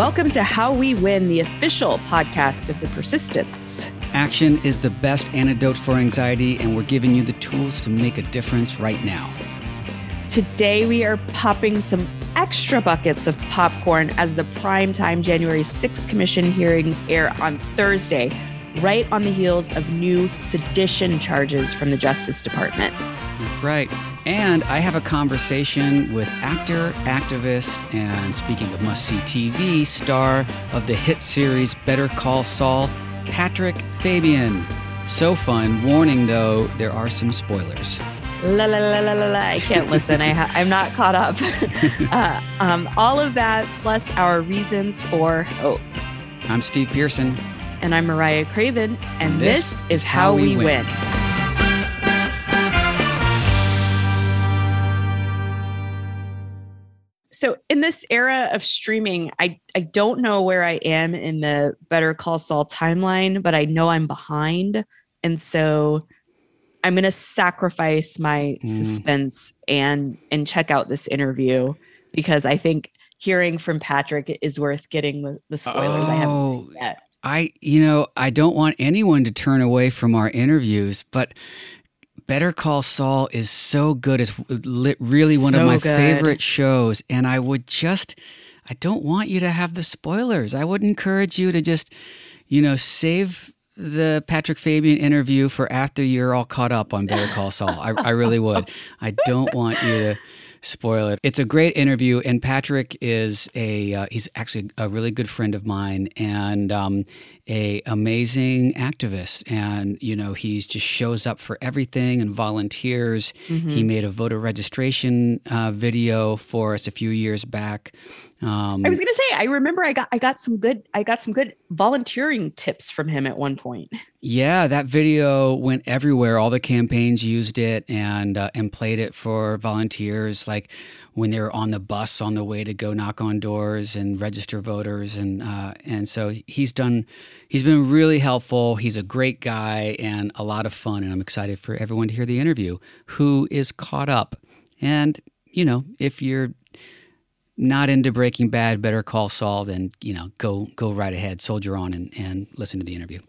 Welcome to How We Win, the official podcast of the Persistence. Action is the best antidote for anxiety, and we're giving you the tools to make a difference right now. Today, we are popping some extra buckets of popcorn as the primetime January 6th Commission hearings air on Thursday, right on the heels of new sedition charges from the Justice Department. That's right. And I have a conversation with actor, activist, and speaking of must see TV, star of the hit series Better Call Saul, Patrick Fabian. So fun. Warning though, there are some spoilers. La la la la la la. I can't listen. I ha- I'm not caught up. uh, um, all of that plus our reasons for hope. I'm Steve Pearson. And I'm Mariah Craven. And, and this, this, is how, how we, we win. win. So in this era of streaming, I I don't know where I am in the Better Call Saul timeline, but I know I'm behind, and so I'm going to sacrifice my mm. suspense and and check out this interview because I think hearing from Patrick is worth getting the, the spoilers oh, I haven't seen oh, yet. I you know I don't want anyone to turn away from our interviews, but Better Call Saul is so good. It's really one so of my good. favorite shows. And I would just, I don't want you to have the spoilers. I would encourage you to just, you know, save the Patrick Fabian interview for after you're all caught up on Better Call Saul. I, I really would. I don't want you to spoil it. It's a great interview, and Patrick is a uh, he's actually a really good friend of mine and um, a amazing activist. And you know, he just shows up for everything and volunteers. Mm-hmm. He made a voter registration uh, video for us a few years back. Um, I was gonna say, I remember I got I got some good I got some good volunteering tips from him at one point. Yeah, that video went everywhere. All the campaigns used it and uh, and played it for volunteers, like when they were on the bus on the way to go knock on doors and register voters, and uh, and so he's done. He's been really helpful. He's a great guy and a lot of fun, and I'm excited for everyone to hear the interview. Who is caught up, and you know, if you're not into Breaking Bad, Better Call Saul, then you know go go right ahead, soldier on, and and listen to the interview.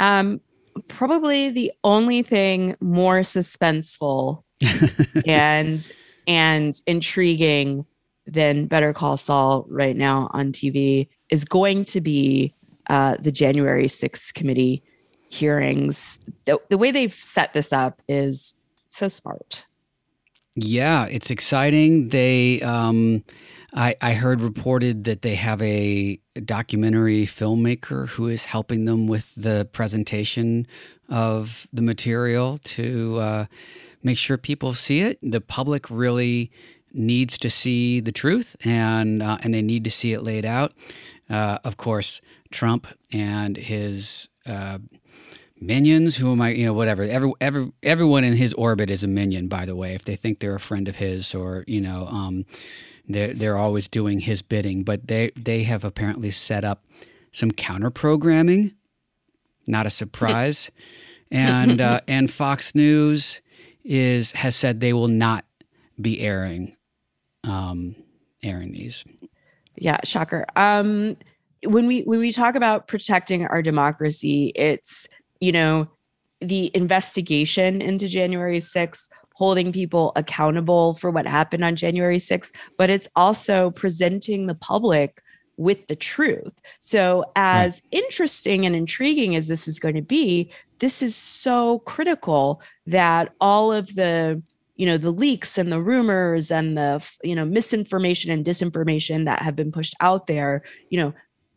Um, probably the only thing more suspenseful and and intriguing than Better Call Saul right now on TV is going to be uh, the January 6th committee hearings. The, the way they've set this up is so smart. Yeah, it's exciting. They, um, I, I heard reported that they have a documentary filmmaker who is helping them with the presentation of the material to uh, make sure people see it. The public really needs to see the truth, and uh, and they need to see it laid out. Uh, of course, Trump and his uh, minions who am i you know whatever. Every, every everyone in his orbit is a minion by the way if they think they're a friend of his or you know um, they're, they're always doing his bidding. But they they have apparently set up some counter programming not a surprise. And uh, and fox news is has said they will not be airing um airing these. Yeah shocker. Um when we when we talk about protecting our democracy it's you know, the investigation into January 6th, holding people accountable for what happened on January 6th, but it's also presenting the public with the truth. So, as right. interesting and intriguing as this is going to be, this is so critical that all of the you know the leaks and the rumors and the you know misinformation and disinformation that have been pushed out there you know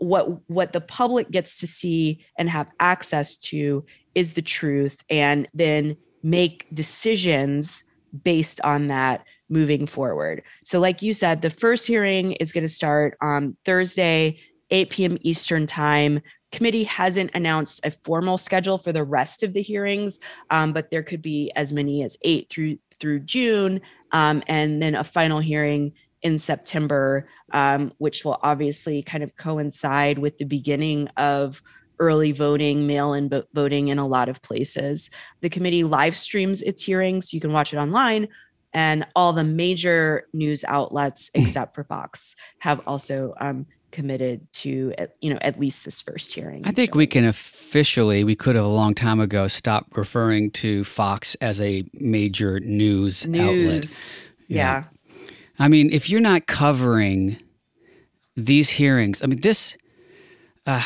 what what the public gets to see and have access to is the truth and then make decisions based on that moving forward. So like you said the first hearing is going to start on Thursday 8 p.m. Eastern time. Committee hasn't announced a formal schedule for the rest of the hearings, um, but there could be as many as eight through through June, um, and then a final hearing in September, um, which will obviously kind of coincide with the beginning of early voting, mail in voting in a lot of places. The committee live streams its hearings. You can watch it online and all the major news outlets except for Fox have also um, committed to you know at least this first hearing. I think we can officially we could have a long time ago stopped referring to Fox as a major news, news. outlet. Yeah. yeah. I mean, if you're not covering these hearings, I mean this uh,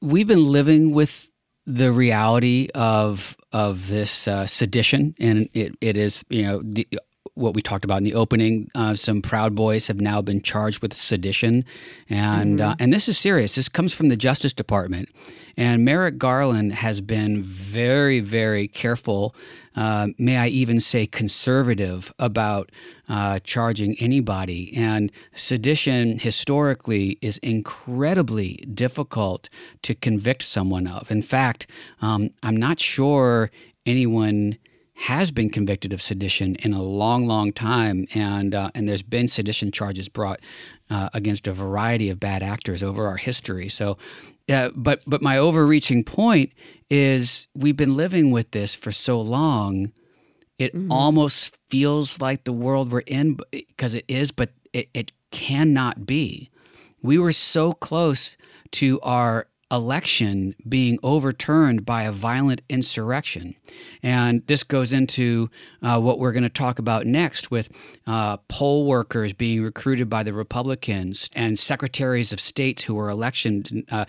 we've been living with the reality of of this uh, sedition, and it, it is you know the what we talked about in the opening. Uh, some Proud Boys have now been charged with sedition, and mm-hmm. uh, and this is serious. This comes from the Justice Department, and Merrick Garland has been very very careful. Uh, may I even say conservative about uh, charging anybody. And sedition historically is incredibly difficult to convict someone of. In fact, um, I'm not sure anyone has been convicted of sedition in a long, long time, and uh, and there's been sedition charges brought uh, against a variety of bad actors over our history. So, uh, but but my overreaching point is we've been living with this for so long, it mm-hmm. almost feels like the world we're in because it is, but it, it cannot be. We were so close to our election being overturned by a violent insurrection. And this goes into uh, what we're going to talk about next with uh, poll workers being recruited by the Republicans and secretaries of states who were election. Uh,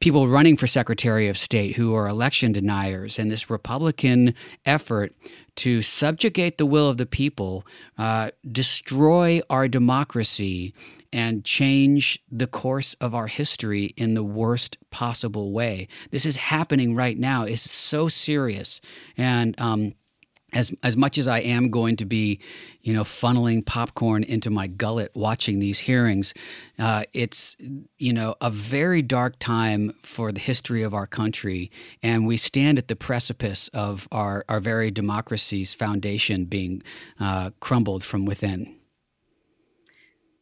people running for Secretary of State who are election deniers, and this Republican effort to subjugate the will of the people, uh, destroy our democracy, and change the course of our history in the worst possible way. This is happening right now. It's so serious. And, um, as as much as I am going to be, you know, funneling popcorn into my gullet watching these hearings, uh, it's you know a very dark time for the history of our country, and we stand at the precipice of our our very democracy's foundation being uh, crumbled from within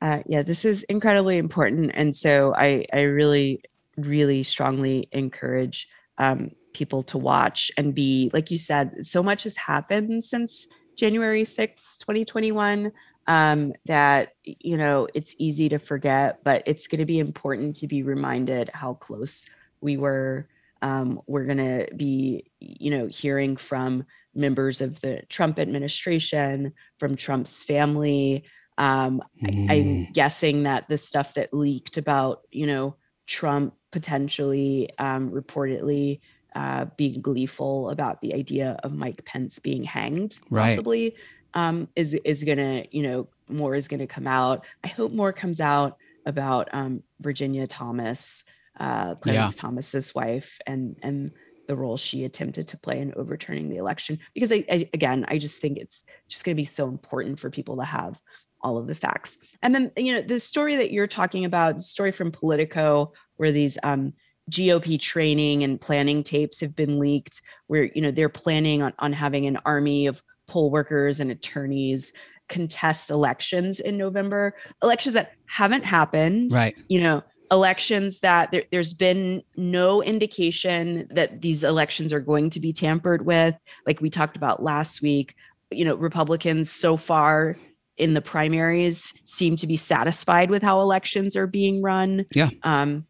uh, yeah, this is incredibly important, and so I I really really strongly encourage um, people to watch and be like you said. So much has happened since January sixth, twenty twenty one. Um, that you know it's easy to forget, but it's going to be important to be reminded how close we were. Um, we're going to be, you know, hearing from members of the Trump administration, from Trump's family, um, mm. I, am guessing that the stuff that leaked about, you know, Trump potentially um, reportedly uh, being gleeful about the idea of Mike Pence being hanged, right. possibly, um, is is gonna, you know, more is gonna come out. I hope more comes out about um, Virginia Thomas, uh, Clarence yeah. Thomas's wife, and and the role she attempted to play in overturning the election. Because I, I again, I just think it's just going to be so important for people to have all of the facts. And then, you know, the story that you're talking about, the story from Politico, where these um, GOP training and planning tapes have been leaked, where, you know, they're planning on, on having an army of poll workers and attorneys contest elections in November, elections that haven't happened. Right. You know, elections that there, has been no indication that these elections are going to be tampered with. Like we talked about last week, you know, Republicans so far in the primaries seem to be satisfied with how elections are being run. Yeah. Um,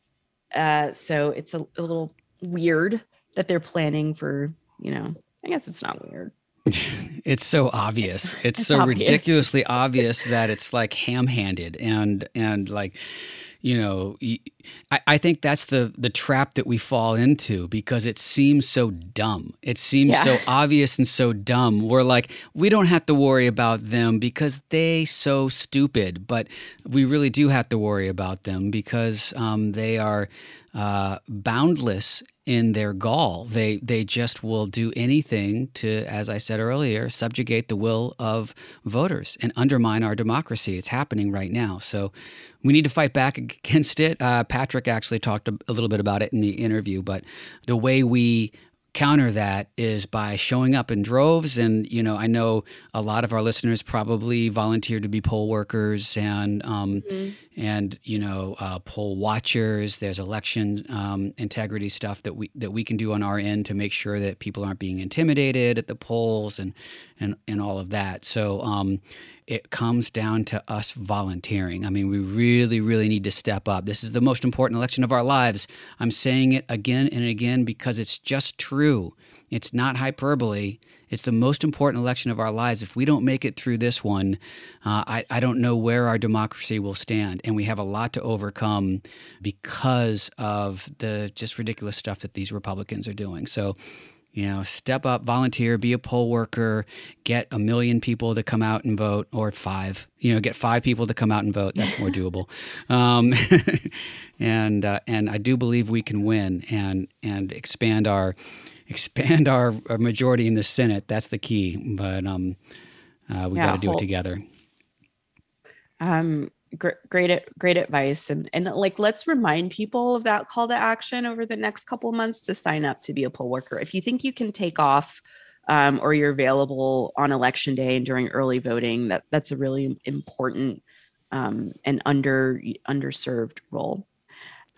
uh, so it's a, a little weird that they're planning for, you know, I guess it's not weird. it's so obvious. It's, it's so obvious. ridiculously obvious that it's like ham-handed and and like you know, I, I think that's the the trap that we fall into because it seems so dumb. It seems yeah. so obvious and so dumb. We're like, we don't have to worry about them because they so stupid, but we really do have to worry about them because um, they are uh, boundless in their gall. They they just will do anything to, as I said earlier, subjugate the will of voters and undermine our democracy. It's happening right now. So we need to fight back against it. Uh, Patrick actually talked a, a little bit about it in the interview, but the way we counter that is by showing up in droves and you know i know a lot of our listeners probably volunteer to be poll workers and um, mm-hmm. And you know uh, poll watchers there's election um, integrity stuff that we that we can do on our end to make sure that people aren't being intimidated at the polls and and and all of that so um, it comes down to us volunteering. I mean, we really, really need to step up. This is the most important election of our lives. I'm saying it again and again because it's just true. It's not hyperbole. It's the most important election of our lives. If we don't make it through this one, uh, I, I don't know where our democracy will stand. And we have a lot to overcome because of the just ridiculous stuff that these Republicans are doing. So you know, step up, volunteer, be a poll worker, get a million people to come out and vote, or five. You know, get five people to come out and vote. That's more doable. Um, and uh, and I do believe we can win and and expand our expand our, our majority in the Senate. That's the key. But um, uh, we yeah, got to do whole, it together. Um, great great advice and and like let's remind people of that call to action over the next couple months to sign up to be a poll worker if you think you can take off um, or you're available on election day and during early voting that that's a really important um, and under underserved role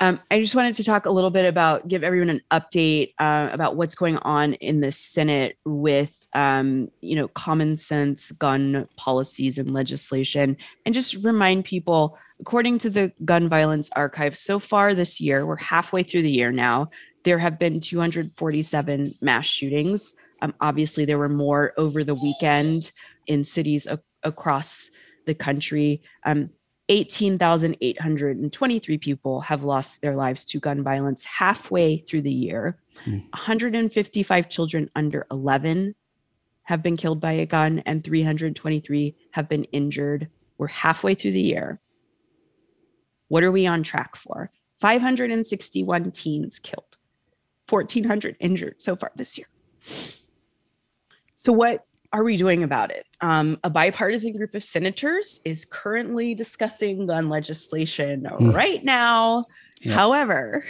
um, I just wanted to talk a little bit about, give everyone an update uh, about what's going on in the Senate with, um, you know, common sense gun policies and legislation, and just remind people, according to the Gun Violence Archive, so far this year, we're halfway through the year now, there have been 247 mass shootings. Um, obviously, there were more over the weekend in cities a- across the country. Um, 18,823 people have lost their lives to gun violence halfway through the year. Mm. 155 children under 11 have been killed by a gun, and 323 have been injured. We're halfway through the year. What are we on track for? 561 teens killed, 1,400 injured so far this year. So, what are we doing about it? Um, a bipartisan group of senators is currently discussing gun legislation mm. right now. Yeah. However,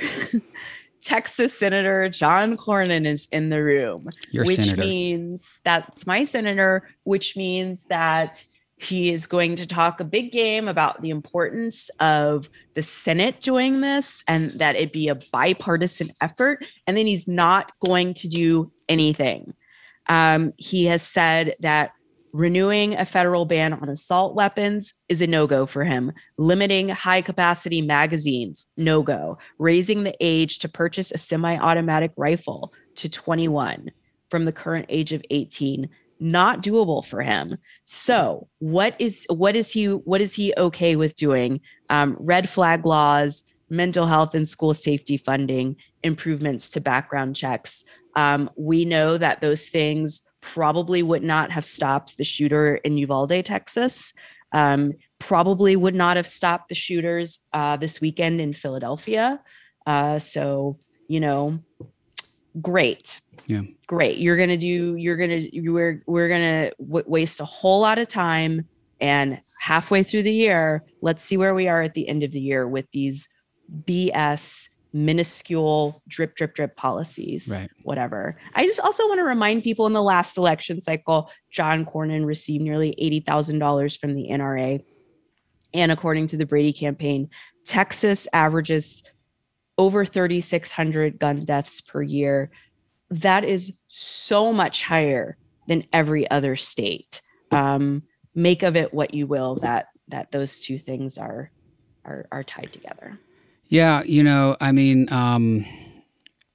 Texas Senator John Cornyn is in the room, Your which senator. means that's my senator, which means that he is going to talk a big game about the importance of the Senate doing this and that it be a bipartisan effort. And then he's not going to do anything. Um, he has said that renewing a federal ban on assault weapons is a no go for him. Limiting high capacity magazines, no go. Raising the age to purchase a semi automatic rifle to 21 from the current age of 18 not doable for him so what is what is he what is he okay with doing um, red flag laws mental health and school safety funding improvements to background checks um, we know that those things probably would not have stopped the shooter in Uvalde, Texas. Um, probably would not have stopped the shooters uh, this weekend in Philadelphia. Uh, so, you know, great. Yeah. Great. You're going to do, you're going to, we're, we're going to w- waste a whole lot of time. And halfway through the year, let's see where we are at the end of the year with these BS minuscule drip drip drip policies right. whatever. I just also want to remind people in the last election cycle john cornyn received nearly $80000 from the nra and according to the brady campaign texas averages over 3600 gun deaths per year. That is so much higher than every other state. Um, make of it what you will that that those two things are are, are tied together yeah, you know, I mean, um,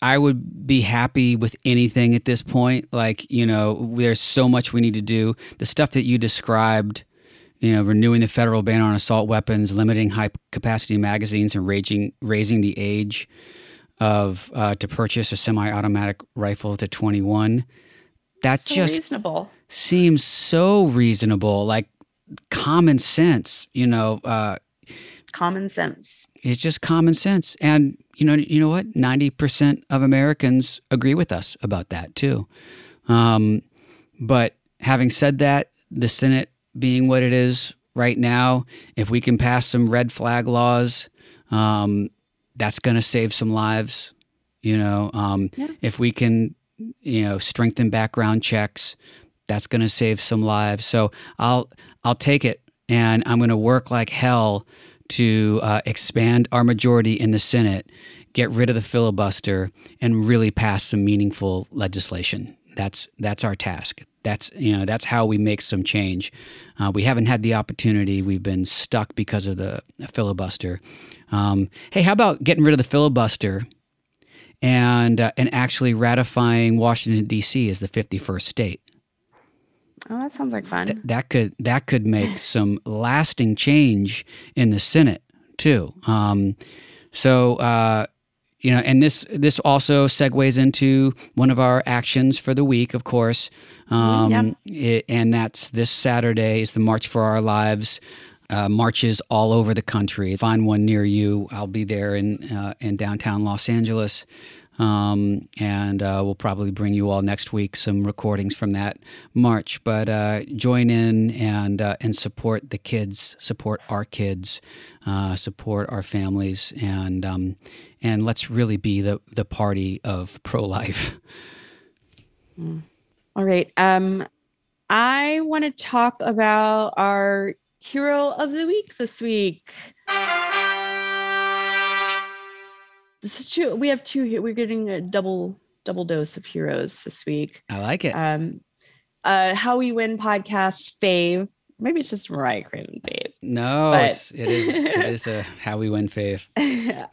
I would be happy with anything at this point. Like, you know, there's so much we need to do. The stuff that you described, you know, renewing the federal ban on assault weapons, limiting high capacity magazines, and raging, raising the age of uh, to purchase a semi-automatic rifle to 21. That so just reasonable. seems so reasonable, like common sense. You know, uh, common sense. It's just common sense. And you know, you know what? 90% of Americans agree with us about that too. Um, but having said that, the Senate being what it is right now, if we can pass some red flag laws, um, that's going to save some lives. You know, um, yeah. if we can you know, strengthen background checks. That's going to save some lives. So I'll I'll take it, and I'm going to work like hell to uh, expand our majority in the Senate, get rid of the filibuster, and really pass some meaningful legislation. That's that's our task. That's you know that's how we make some change. Uh, we haven't had the opportunity. We've been stuck because of the filibuster. Um, hey, how about getting rid of the filibuster and uh, and actually ratifying Washington D.C. as the 51st state? Oh, that sounds like fun. Th- that could that could make some lasting change in the Senate too. Um, so uh, you know, and this this also segues into one of our actions for the week, of course. Um, yeah. it, and that's this Saturday is the March for Our Lives. Uh, marches all over the country. Find one near you. I'll be there in uh, in downtown Los Angeles. Um, and uh, we'll probably bring you all next week some recordings from that march. But uh, join in and uh, and support the kids, support our kids, uh, support our families, and um, and let's really be the the party of pro life. Mm. All right. Um, I want to talk about our hero of the week this week. This is true. We have two here. We're getting a double double dose of heroes this week. I like it. Um, uh, How We Win podcast fave. Maybe it's just Mariah Craven fave. No, but... it's it is it is a How We Win fave.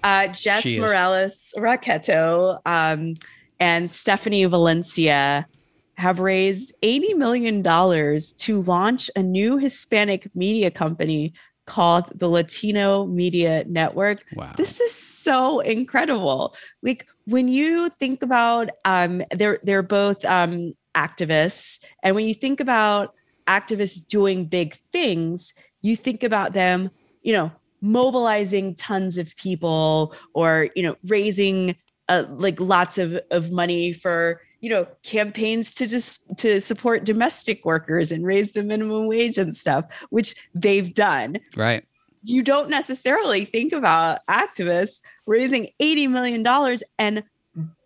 uh, Jess she Morales Rocketto um, and Stephanie Valencia have raised $80 million to launch a new Hispanic media company called the Latino Media Network. Wow. This is so incredible. Like when you think about um they're they're both um activists and when you think about activists doing big things, you think about them, you know, mobilizing tons of people or, you know, raising uh, like lots of of money for you know campaigns to just to support domestic workers and raise the minimum wage and stuff which they've done. Right. You don't necessarily think about activists raising 80 million dollars and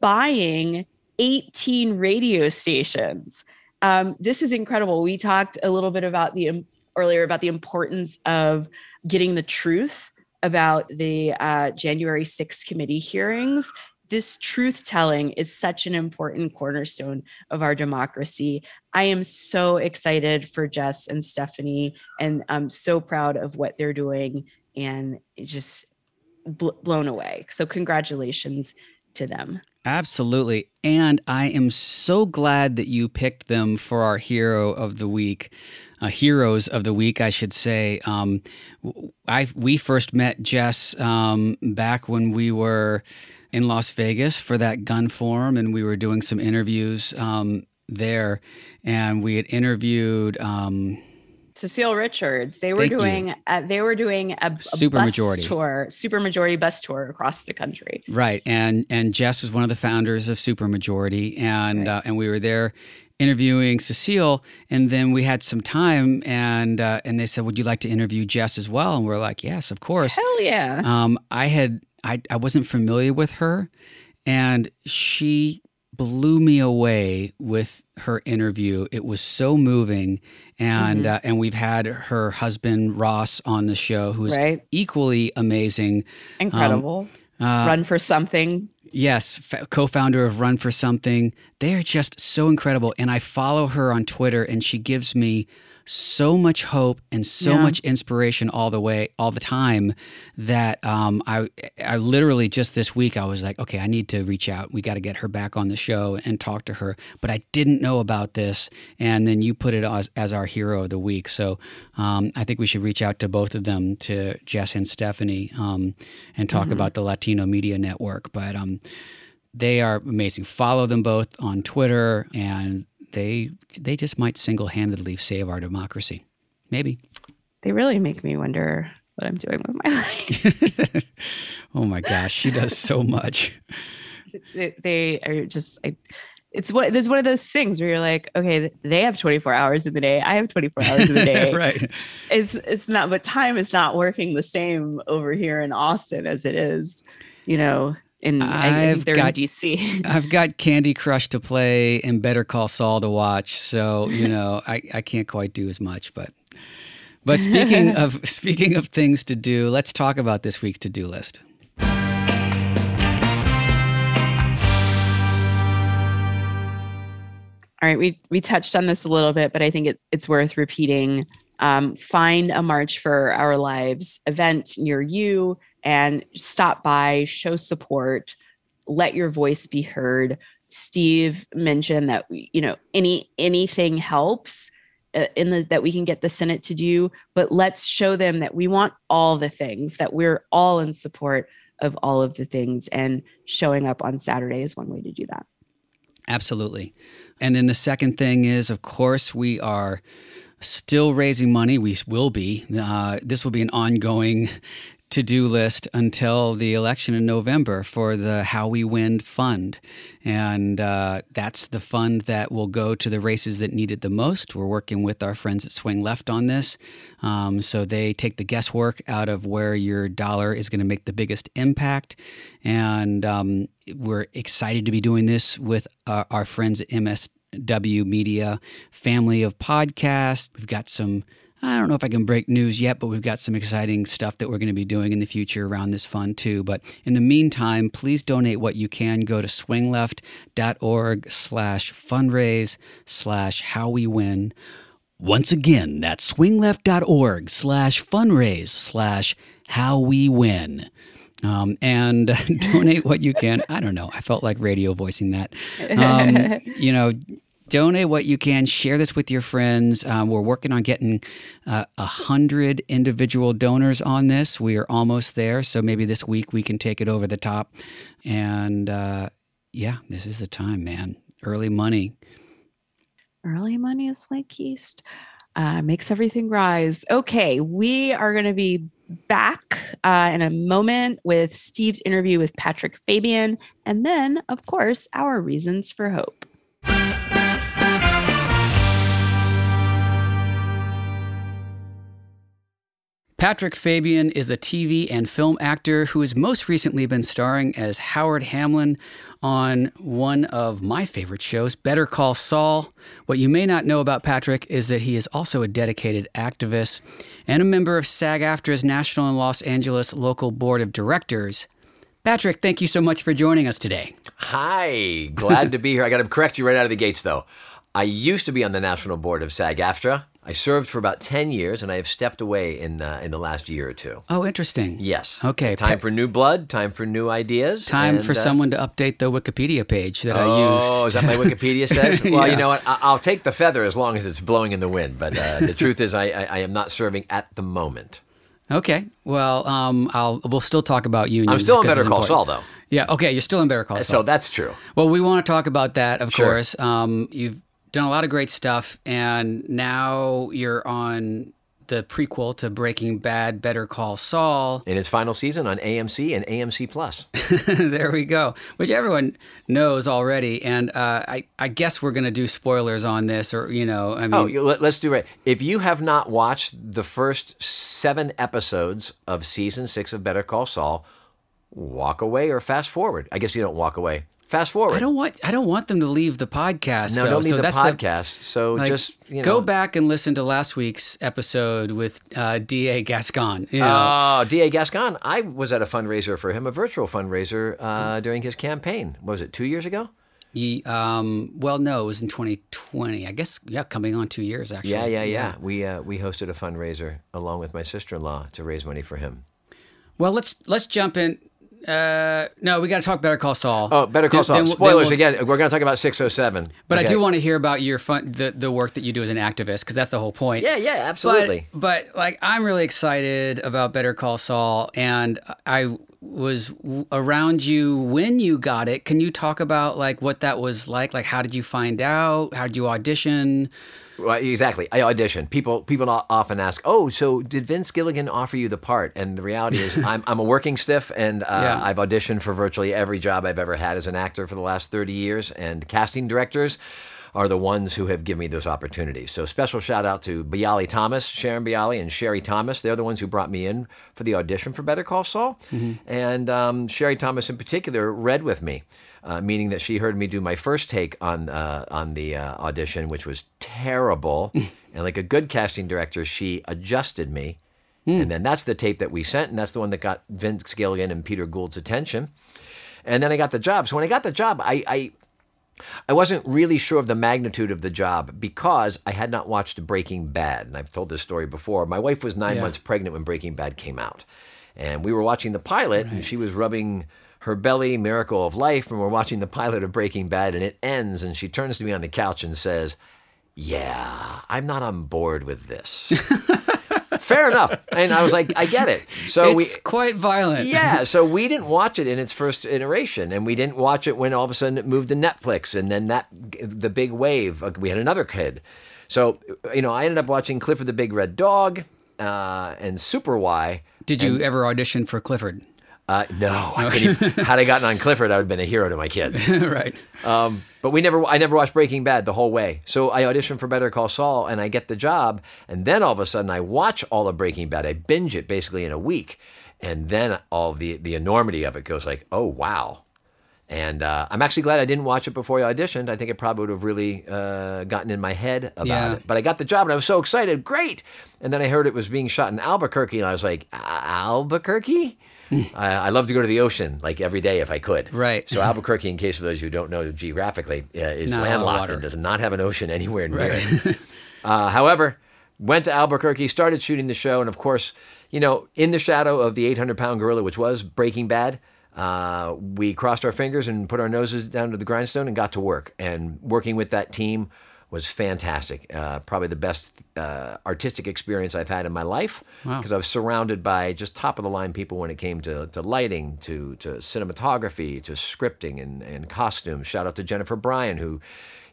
buying 18 radio stations. Um, this is incredible. We talked a little bit about the earlier about the importance of getting the truth about the uh, January 6th committee hearings this truth telling is such an important cornerstone of our democracy. I am so excited for Jess and Stephanie, and I'm so proud of what they're doing and just bl- blown away. So, congratulations to them. Absolutely. And I am so glad that you picked them for our hero of the week. Uh, heroes of the week, I should say. Um, I we first met Jess um, back when we were in Las Vegas for that gun forum, and we were doing some interviews um, there, and we had interviewed. Um, Cecile Richards. They were doing uh, they were doing a, a super majority tour, super majority bus tour across the country. Right, and and Jess was one of the founders of Super Majority, and right. uh, and we were there interviewing Cecile, and then we had some time, and uh, and they said, "Would you like to interview Jess as well?" And we're like, "Yes, of course." Hell yeah! Um, I had I, I wasn't familiar with her, and she blew me away with her interview. It was so moving, and mm-hmm. uh, and we've had her husband Ross on the show, who's right. equally amazing, incredible. Um, uh, Run for something. Yes, f- co-founder of Run for Something. They are just so incredible, and I follow her on Twitter, and she gives me so much hope and so yeah. much inspiration all the way, all the time that um, I, I literally just this week I was like, okay, I need to reach out. We got to get her back on the show and talk to her. But I didn't know about this, and then you put it as, as our hero of the week. So um, I think we should reach out to both of them, to Jess and Stephanie, um, and talk mm-hmm. about the Latino Media Network. But um, they are amazing. Follow them both on Twitter and they they just might single-handedly save our democracy. Maybe. They really make me wonder what I'm doing with my life. oh my gosh, she does so much. they, are just I, it's what there's one of those things where you're like, okay, they have 24 hours in the day. I have 24 hours in the day. right. It's it's not, but time is not working the same over here in Austin as it is, you know, in I think they're got, in DC. I've got Candy Crush to play and Better Call Saul to watch, so you know I, I can't quite do as much. But but speaking of speaking of things to do, let's talk about this week's to do list. All right, we we touched on this a little bit, but I think it's it's worth repeating. Um, find a March for Our Lives event near you and stop by, show support, let your voice be heard. Steve mentioned that you know any anything helps uh, in the that we can get the Senate to do, but let's show them that we want all the things that we're all in support of all of the things, and showing up on Saturday is one way to do that. Absolutely. And then the second thing is, of course, we are still raising money. We will be. Uh, this will be an ongoing to do list until the election in November for the How We Win Fund. And uh, that's the fund that will go to the races that need it the most. We're working with our friends at Swing Left on this. Um, so they take the guesswork out of where your dollar is going to make the biggest impact. And um, we're excited to be doing this with uh, our friends at MSW Media, family of podcasts. We've got some I don't know if I can break news yet, but we've got some exciting stuff that we're going to be doing in the future around this fund too. But in the meantime, please donate what you can. Go to swingleft.org slash fundraise slash how we win. Once again, that's swingleft.org slash fundraise slash how we win. Um, and donate what you can. I don't know. I felt like radio voicing that. Um, you know, donate what you can. Share this with your friends. Um, we're working on getting uh, a uh, hundred individual donors on this. We are almost there, so maybe this week we can take it over the top. And uh, yeah, this is the time, man. Early money. Early money is like yeast. Uh, makes everything rise. Okay, we are going to be back uh, in a moment with Steve's interview with Patrick Fabian, and then, of course, our reasons for hope. Patrick Fabian is a TV and film actor who has most recently been starring as Howard Hamlin on one of my favorite shows, Better Call Saul. What you may not know about Patrick is that he is also a dedicated activist and a member of SAG AFTRA's National and Los Angeles Local Board of Directors. Patrick, thank you so much for joining us today. Hi, glad to be here. I got to correct you right out of the gates, though. I used to be on the National Board of SAG AFTRA. I served for about 10 years and I have stepped away in uh, in the last year or two. Oh, interesting. Yes. Okay. Time for new blood, time for new ideas. Time and, for uh, someone to update the Wikipedia page that oh, I used. Oh, is that my Wikipedia says? Well, yeah. you know what? I- will take the feather as long as it's blowing in the wind. But uh, the truth is, I-, I-, I am not serving at the moment. Okay. Well, um, I'll we'll still talk about unions. I'm still in Better Call Saul, though. Yeah. Okay. You're still in Better Call Saul. So that's true. Well, we want to talk about that, of sure. course. Um, you've done a lot of great stuff, and now you're on the prequel to Breaking Bad, Better Call Saul, in its final season on AMC and AMC Plus. there we go, which everyone knows already, and uh, I, I guess we're going to do spoilers on this, or you know, I mean, oh, let's do it. Right. If you have not watched the first seven episodes of season six of Better Call Saul, walk away or fast forward. I guess you don't walk away. Fast forward. I don't want. I don't want them to leave the podcast. No, though. don't leave so the podcast. The, so like, just you know. go back and listen to last week's episode with uh, DA Gascon. You know. Oh, DA Gascon! I was at a fundraiser for him, a virtual fundraiser uh, during his campaign. What was it two years ago? He, um, well, no, it was in 2020. I guess, yeah, coming on two years actually. Yeah, yeah, yeah. yeah. We uh, we hosted a fundraiser along with my sister-in-law to raise money for him. Well, let's let's jump in. Uh, no, we got to talk Better Call Saul. Oh, Better Call Saul. Then, Spoilers then we'll, again. We're going to talk about 607. But okay. I do want to hear about your fun, the the work that you do as an activist because that's the whole point. Yeah, yeah, absolutely. But, but like, I'm really excited about Better Call Saul, and I was around you when you got it. Can you talk about like what that was like? Like, how did you find out? How did you audition? Well, exactly. I audition. People people often ask, "Oh, so did Vince Gilligan offer you the part?" And the reality is, I'm I'm a working stiff, and uh, yeah. I've auditioned for virtually every job I've ever had as an actor for the last 30 years, and casting directors are the ones who have given me those opportunities. So special shout out to Bialy Thomas, Sharon Bialy, and Sherry Thomas. They're the ones who brought me in for the audition for Better Call Saul. And um, Sherry Thomas, in particular, read with me. Uh, meaning that she heard me do my first take on uh, on the uh, audition, which was terrible, and like a good casting director, she adjusted me, and then that's the tape that we sent, and that's the one that got Vince Gilligan and Peter Gould's attention, and then I got the job. So when I got the job, I, I I wasn't really sure of the magnitude of the job because I had not watched Breaking Bad. And I've told this story before. My wife was nine Yeah. months pregnant when Breaking Bad came out. And we were watching the pilot, and she was rubbing her belly, Miracle of Life, and we're watching the pilot of Breaking Bad, and it ends, and she turns to me on the couch and says, Yeah, I'm not on board with this. Fair enough. And I was like, I get it. So we it's quite violent. yeah, so we didn't watch it in its first iteration, and we didn't watch it when all of a sudden it moved to Netflix, and then that the big wave. uh, We had another kid, so you know I ended up watching Clifford the Big Red Dog uh, and Super Why. Did you ever audition for Clifford? Uh, no, I had I gotten on Clifford, I would have been a hero to my kids. right. Um, but we never, I never watched Breaking Bad the whole way. So I auditioned for Better Call Saul, and I get the job, and then all of a sudden I watch all of Breaking Bad. I binge it basically in a week, and then all the the enormity of it goes like, oh wow. And uh, I'm actually glad I didn't watch it before I auditioned. I think it probably would have really uh, gotten in my head about Yeah. it. But I got the job, and I was so excited. Great! And then I heard it was being shot in Albuquerque, and I was like, Albuquerque. I, I love to go to the ocean like every day if I could. Right. So Albuquerque, in case of those who don't know geographically, uh, is Not a lot of landlocked and does not have an ocean anywhere near Right. it. Uh, however, went to Albuquerque, started shooting the show, and of course, you know, in the shadow of the 800 pound gorilla, which was Breaking Bad, uh, we crossed our fingers and put our noses down to the grindstone and got to work. And working with that team was fantastic. Uh, probably the best uh, artistic experience I've had in my life Wow. because I was surrounded by just top of the line people when it came to, to lighting, to, to cinematography, to scripting and, and costumes. Shout out to Jennifer Bryan, who,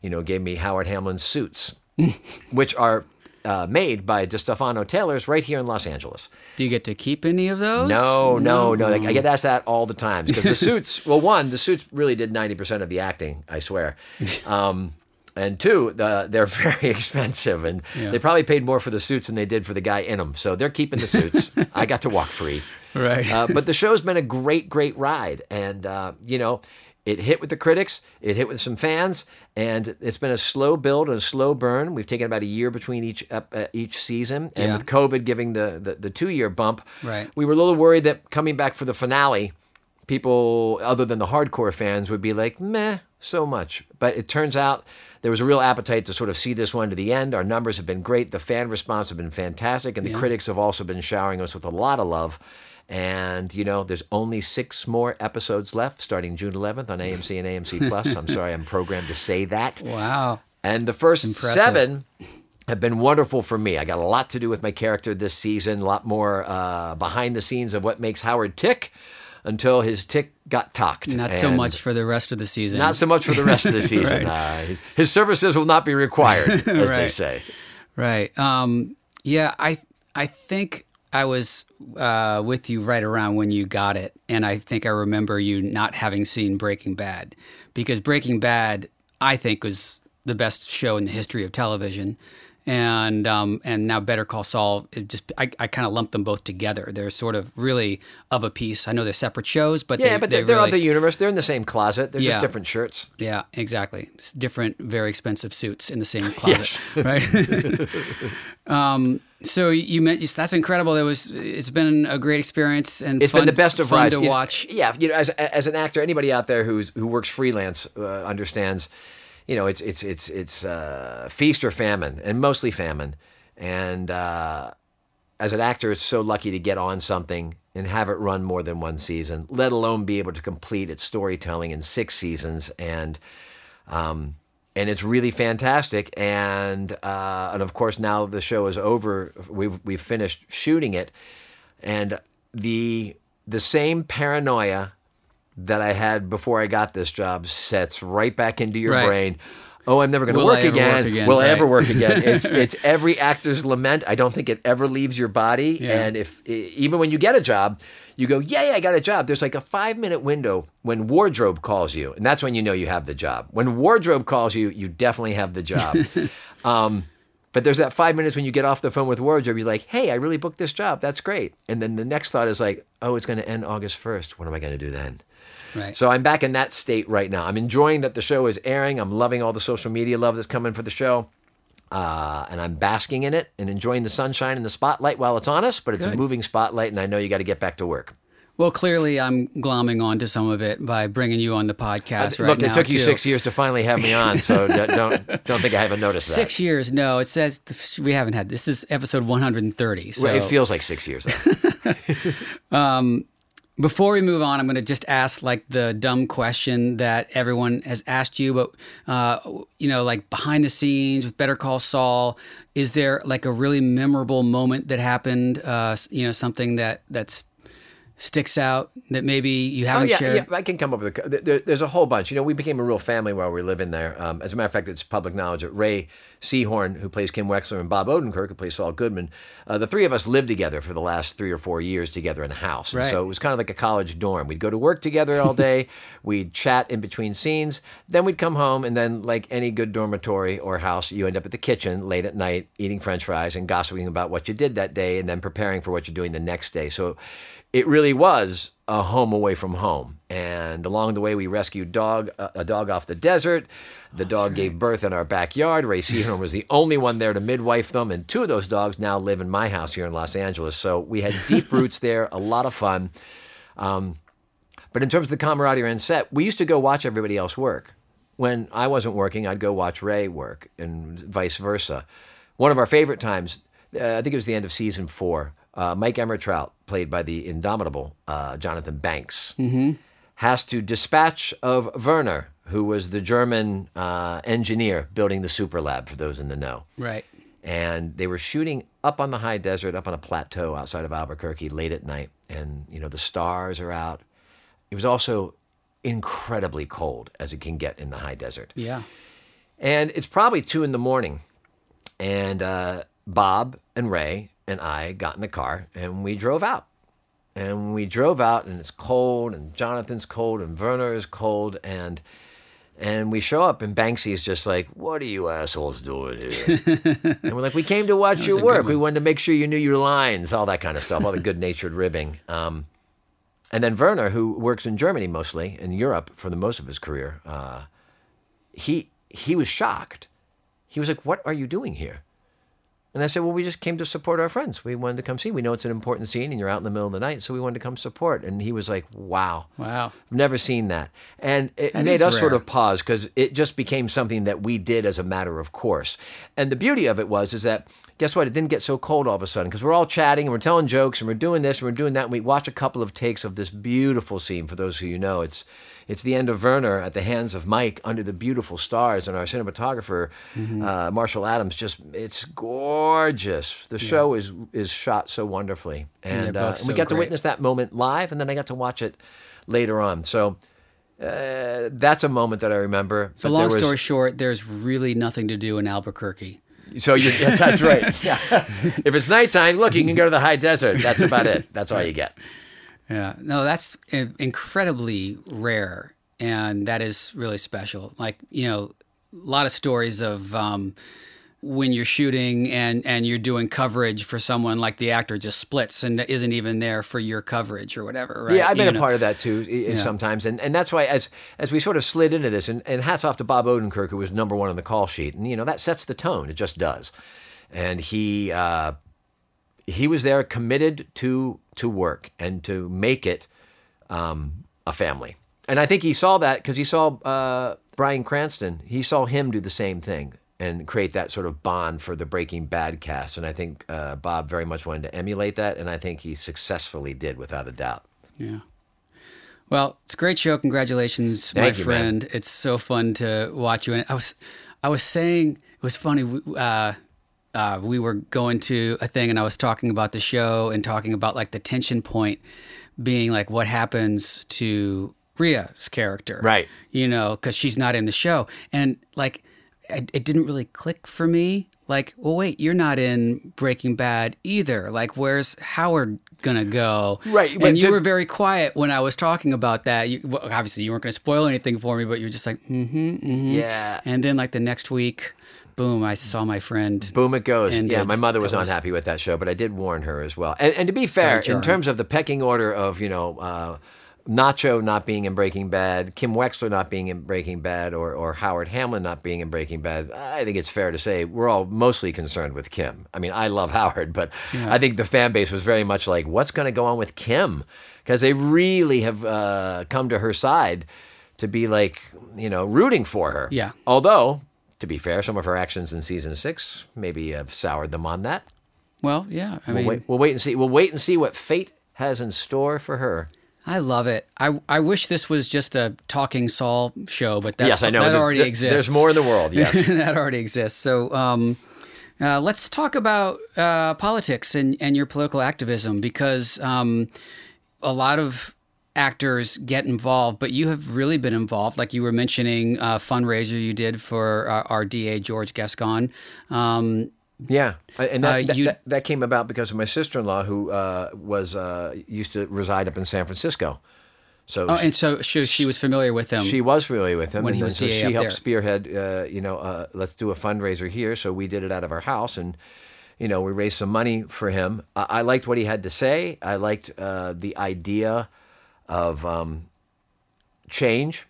you know, gave me Howard Hamlin's suits, which are uh, made by DeStefano Taylors right here in Los Angeles. Do you get to keep any of those? No, no, no. Like, I get asked that all the time because the suits. well, one, the suits really did ninety percent of the acting. I swear. Um, and two, the, they're very expensive, and Yeah. they probably paid more for the suits than they did for the guy in them. So they're keeping the suits. I got to walk free. Right. Uh, but the show's been a great, great ride, and uh, you know, it hit with the critics, it hit with some fans, and it's been a slow build and a slow burn. We've taken about a year between each uh, each season, and Yeah. with COVID giving the the, the two year bump, Right. we were a little worried that coming back for the finale, people other than the hardcore fans would be like, meh, so much. But it turns out there was a real appetite to sort of see this one to the end. Our numbers have been great. The fan response have been fantastic. And the Yeah. critics have also been showering us with a lot of love. And, you know, there's only six more episodes left starting June 11th on AMC and AMC Plus. I'm sorry, I'm programmed to say that. Wow. And the first Impressive. seven have been wonderful for me. I got a lot to do with my character this season, a lot more uh, behind the scenes of what makes Howard tick until his tick got talked. Not so much for the rest of the season. Not so much for the rest of the season. uh, his services will not be required, as they say. Right. Um, yeah, I I think I was uh, with you right around when you got it, and I think I remember you not having seen Breaking Bad because Breaking Bad I think was the best show in the history of television. And um, and now Better Call Saul. It just I, I kind of lump them both together. They're sort of really of a piece. I know they're separate shows, but Yeah, they, but they they're, they're really, of the universe. They're in the same closet. They're Yeah. just different shirts. Yeah, exactly. Different, very expensive suits in the same closet, right? um, so you meant that's incredible. It was. It's been a great experience and It's fun, been the best of rides to You know, watch. yeah, you know, as as an actor, anybody out there who's who works freelance uh, understands. You know, it's it's it's it's uh, feast or famine, and mostly famine. And uh, as an actor, it's so lucky to get on something and have it run more than one season, let alone be able to complete its storytelling in six seasons. And um, and it's really fantastic. And uh, and of course, now the show is over. We've we've finished shooting it, and the the same paranoia that I had before I got this job sets right back into your Right. brain. Oh, I'm never going to work, work again. Will I ever work again? It's it's every actor's lament. I don't think it ever leaves your body. Yeah. And if even when you get a job, you go, Yay, I got a job. There's like a five minute window when wardrobe calls you, and that's when you know you have the job. When wardrobe calls you, you definitely have the job. um, but there's that five minutes when you get off the phone with wardrobe, you're like, Hey, I really booked this job. That's great. And then the next thought is like, Oh, it's going to end August 1st. What am I going to do then? Right. So I'm back in that state right now. I'm enjoying that the show is airing. I'm loving all the social media love that's coming for the show. Uh, and I'm basking in it and enjoying the sunshine and the spotlight while it's on us, but it's a moving spotlight, and I know you got to get back to work. Well, clearly, I'm glomming onto some of it by bringing you on the podcast right Look, now. it took you too. six years to finally have me on, so d- don't don't think I haven't noticed that. Six years? No, it says we haven't had. This is episode 130. So Well, it feels like six years. Though. Before we move on, I'm going to just ask like the dumb question that everyone has asked you, but uh, you know, like behind the scenes with Better Call Saul, is there like a really memorable moment that happened? Uh, you know, something that that's sticks out that maybe you Oh haven't yeah, shared. yeah. I can come up with a. There, there's a whole bunch. You know, we became a real family while we were living there. Um, as a matter of fact, it's public knowledge that Rhea Seehorn, who plays Kim Wexler, and Bob Odenkirk, who plays Saul Goodman, uh, the three of us lived together for the last three or four years together in a house. Right. so it was kind of like a college dorm. We'd go to work together all day. we'd chat in between scenes. Then we'd come home, and then, like any good dormitory or house, you end up at the kitchen late at night eating French fries and gossiping about what you did that day, and then preparing for what you're doing the next day. So it really was a home away from home. And along the way, we rescued dog a a dog off the desert. The dog gave birth in our backyard. Rhea Seehorn was the only one there to midwife them, and two of those dogs now live in my house here in Los Angeles. So we had deep roots there, a lot of fun. Um, but in terms of the camaraderie on set, we used to go watch everybody else work. When I wasn't working, I'd go watch Ray work, and vice versa. One of our favorite times, uh, I think it was the end of season four. Uh, Mike Ehrmantraut, played by the indomitable uh, Jonathan Banks, has to dispatch of Werner, who was the German uh, engineer building the super lab. For those in the know, Right. and they were shooting up on the high desert, up on a plateau outside of Albuquerque late at night, and you know the stars are out. It was also incredibly cold as it can get in the high desert, Yeah. and it's probably two in the morning, and uh, Bob and Ray and I got in the car and we drove out. And we drove out, and it's cold, and Jonathan's cold, and Werner is cold, and and we show up, and Banksy is just like, "What are you assholes doing here?" and we're like, "We came to watch your work. We wanted to make sure you knew your lines, all that kind of stuff, all the good-natured ribbing." Um, and then Werner, who works in Germany mostly, in Europe for the most of his career, uh, he he was shocked. He was like, "What are you doing here?" And I said, "Well, we just came to support our friends. We wanted to come see. We know it's an important scene, and you're out in the middle of the night, so we wanted to come support." And he was like, "Wow, Wow. I've never seen that." And it That made us sort of pause because it just became something that we did as a matter of course. And the beauty of it was is that guess what? It didn't get so cold all of a sudden because we're all chatting and we're telling jokes and we're doing this and we're doing that. And we watch a couple of takes of this beautiful scene. For those who you know, it's it's the end of Werner at the hands of Mike under the beautiful stars, and our cinematographer Mm-hmm. uh, Marshall Adams just it's gorgeous. The show is is shot so wonderfully, and, uh, both and we so got to witness that moment live, and then I got to watch it later on. So. Uh, that's a moment that I remember. So long was- story short, there's really nothing to do in Albuquerque. So you that's, that's right. Yeah. if it's nighttime, look, you can go to the high desert. That's about it. That's all you get. Yeah, no, that's incredibly rare, and that is really special. Like you know, a lot of stories of um, when you're shooting and and you're doing coverage for someone, like the actor just splits and isn't even there for your coverage or whatever. Right? Yeah, I've been You a know? part of that too i- sometimes, and and that's why as as we sort of slid into this, and, and hats off to Bob Odenkirk who was number one on the call sheet, and you know that sets the tone. It just does, and he uh, he was there committed to to work and to make it um, a family, and I think he saw that because he saw uh, Bryan Cranston. He saw him do the same thing. And create that sort of bond for the Breaking Bad cast, and I think uh, Bob very much wanted to emulate that, and I think he successfully did, without a doubt. Yeah. Well, it's a great show. Congratulations, Thank my you, man. friend. It's so fun to watch you. And I was, I was saying it was funny. Uh, uh, we were going to a thing, and I was talking about the show and talking about like the tension point being like what happens to Rhea's character, Right. You know, because she's not in the show, and like it, it didn't really click for me. Like, well, wait, you're not in Breaking Bad either. Like, where's Howard gonna go? Right, And you to- were very quiet when I was talking about that. You, well, obviously, you weren't to spoil anything for me, but you were just like, mm-hmm, mm-hmm. Yeah. And then, like the next week, boom, I saw my friend. Boom, it goes. And yeah, my mother was, was- unhappy with that show, but I did warn her as well. And, and to be fair, in terms of the pecking order of, you know, uh, Nacho not being in Breaking Bad, Kim Wexler not being in Breaking Bad, or, or Howard Hamlin not being in Breaking Bad, I think it's fair to say we're all mostly concerned with Kim. I mean, I love Howard, but I think the fan base was very much like, what's going to go on with Kim? Because they really have uh, come to her side to be like, you know, rooting for her. Yeah. Although, to be fair, some of her actions in season six maybe have soured them on that. Well, yeah, I We'll mean, wait, we'll wait and see. We'll wait and see what fate has in store for her. I love it. I I wish this was just a talking Saul show, but that's, yes, I know. that There's- already there- exists. There's more in the world. Yes. that already exists. So um, uh, let's talk about uh, politics and, and your political activism because um, a lot of actors get involved, but you have really been involved. Like you were mentioning, uh, fundraiser you did for uh, our DA George Gascon. Um, Yeah, and that, Uh, that, that, that came about because of my sister-in-law who uh, was uh, used to reside up in San Francisco. So oh, she, and so she, she was familiar with him. she was familiar with him, when and he was so DA she helped there. spearhead. Uh, you know, uh, let's do a fundraiser here. So we did it out of our house, and you know, we raised some money for him. I, I liked what he had to say. I liked uh, the idea of um, change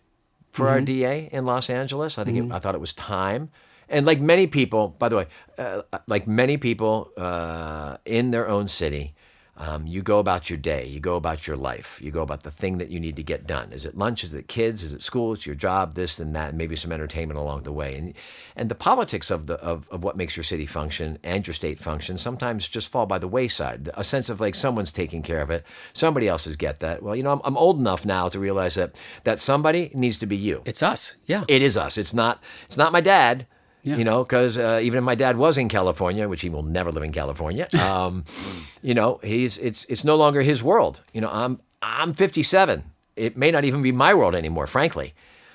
for our DA in Los Angeles. I think it, I thought it was time. And like many people, by the way, uh, like many people uh, in their own city, um, you go about your day, you go about your life, you go about the thing that you need to get done. Is it lunch? Is it kids? Is it school? It's your job, this and that, and maybe some entertainment along the way. And and the politics of the of, of what makes your city function and your state function sometimes just fall by the wayside. A sense of like someone's taking care of it, somebody else has get that. Well, you know, I'm, I'm old enough now to realize that that somebody needs to be you. it's us. Yeah. It is us. It's not. It's not my dad. Yeah. You know, because uh, even if my dad was in California, which he will never live in California, um, you know, he's it's it's no longer his world. You know, I'm I'm 57. It may not even be my world anymore, frankly.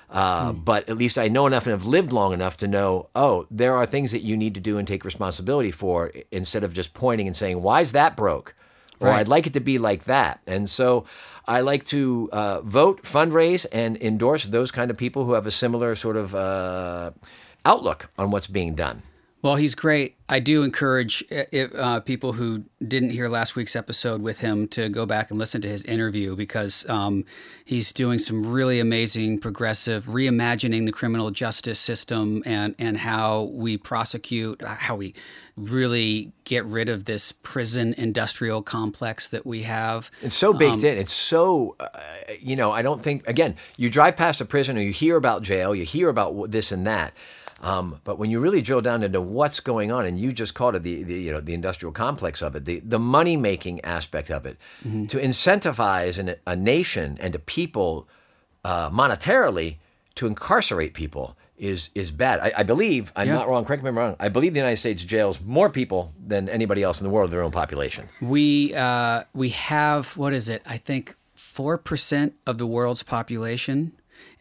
Uh, But at least I know enough and have lived long enough to know, oh, there are things that you need to do and take responsibility for instead of just pointing and saying, why is that broke? Or Right. I'd like it to be like that. And so I like to uh, vote, fundraise, and endorse those kind of people who have a similar sort of uh, outlook on what's being done. Well, he's great. I do encourage uh, uh, people who didn't hear last week's episode with him to go back and listen to his interview because um, he's doing some really amazing, progressive, reimagining the criminal justice system and and how we prosecute, uh, how we really get rid of this prison industrial complex that we have. It's so baked in. It's so, uh, you know, I don't think, again, you drive past a prison or you hear about jail, you hear about this and that. Um, but when you really drill down into what's going on, and you just called it the, the you know the industrial complex of it, the the money making aspect of it, to incentivize an, a nation and a people uh, monetarily to incarcerate people is is bad. I, I believe I'm Yeah. not wrong. Correct me if I'm wrong. I believe the United States jails more people than anybody else in the world of their own population. We uh, we have what is it? I think four percent of the world's population,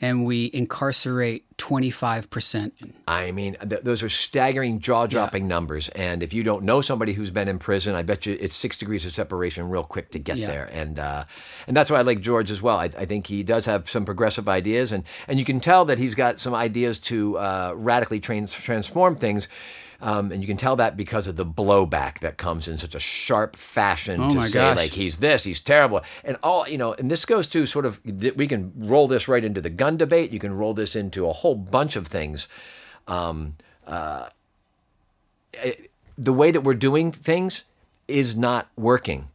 and we incarcerate twenty five percent. I mean, th- those are staggering, jaw-dropping numbers. And if you don't know somebody who's been in prison, I bet you it's six degrees of separation real quick to get Yeah. there. And uh, and that's why I like George as well. I, I think he does have some progressive ideas, and and you can tell that he's got some ideas to uh, radically trans- transform things. Um, and you can tell that because of the blowback that comes in such a sharp fashion Oh to say gosh. like he's this, he's terrible, and all you know. And this goes to sort of we can roll this right into the gun debate. You can roll this into a whole bunch of things. Um, uh, it- the way that we're doing things is not working.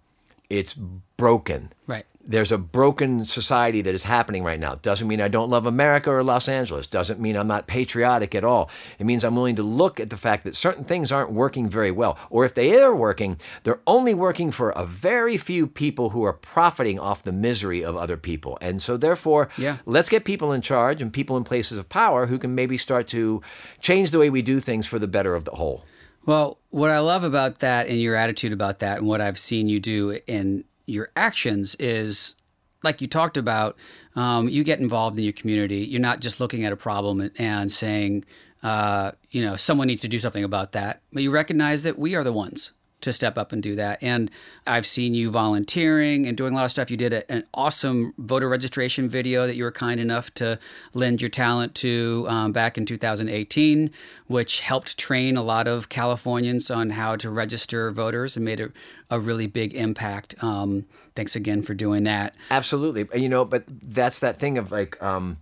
It's broken. Right. There's a broken society that is happening right now. Doesn't mean I don't love America or Los Angeles. Doesn't mean I'm not patriotic at all. It means I'm willing to look at the fact that certain things aren't working very well. Or if they are working, they're only working for a very few people who are profiting off the misery of other people. And so, therefore, Yeah. let's get people in charge and people in places of power who can maybe start to change the way we do things for the better of the whole. Well, what I love about that and your attitude about that, and what I've seen you do in your actions is like you talked about, um, you get involved in your community. You're not just looking at a problem and, saying, uh, you know, someone needs to do something about that, but you recognize that we are the ones to step up and do that. And I've seen you volunteering and doing a lot of stuff. You did a, an awesome voter registration video that you were kind enough to lend your talent to um, back in 2018, which helped train a lot of Californians on how to register voters and made a, a really big impact. Um, thanks again for doing that. Absolutely. You know, but that's that thing of like, um,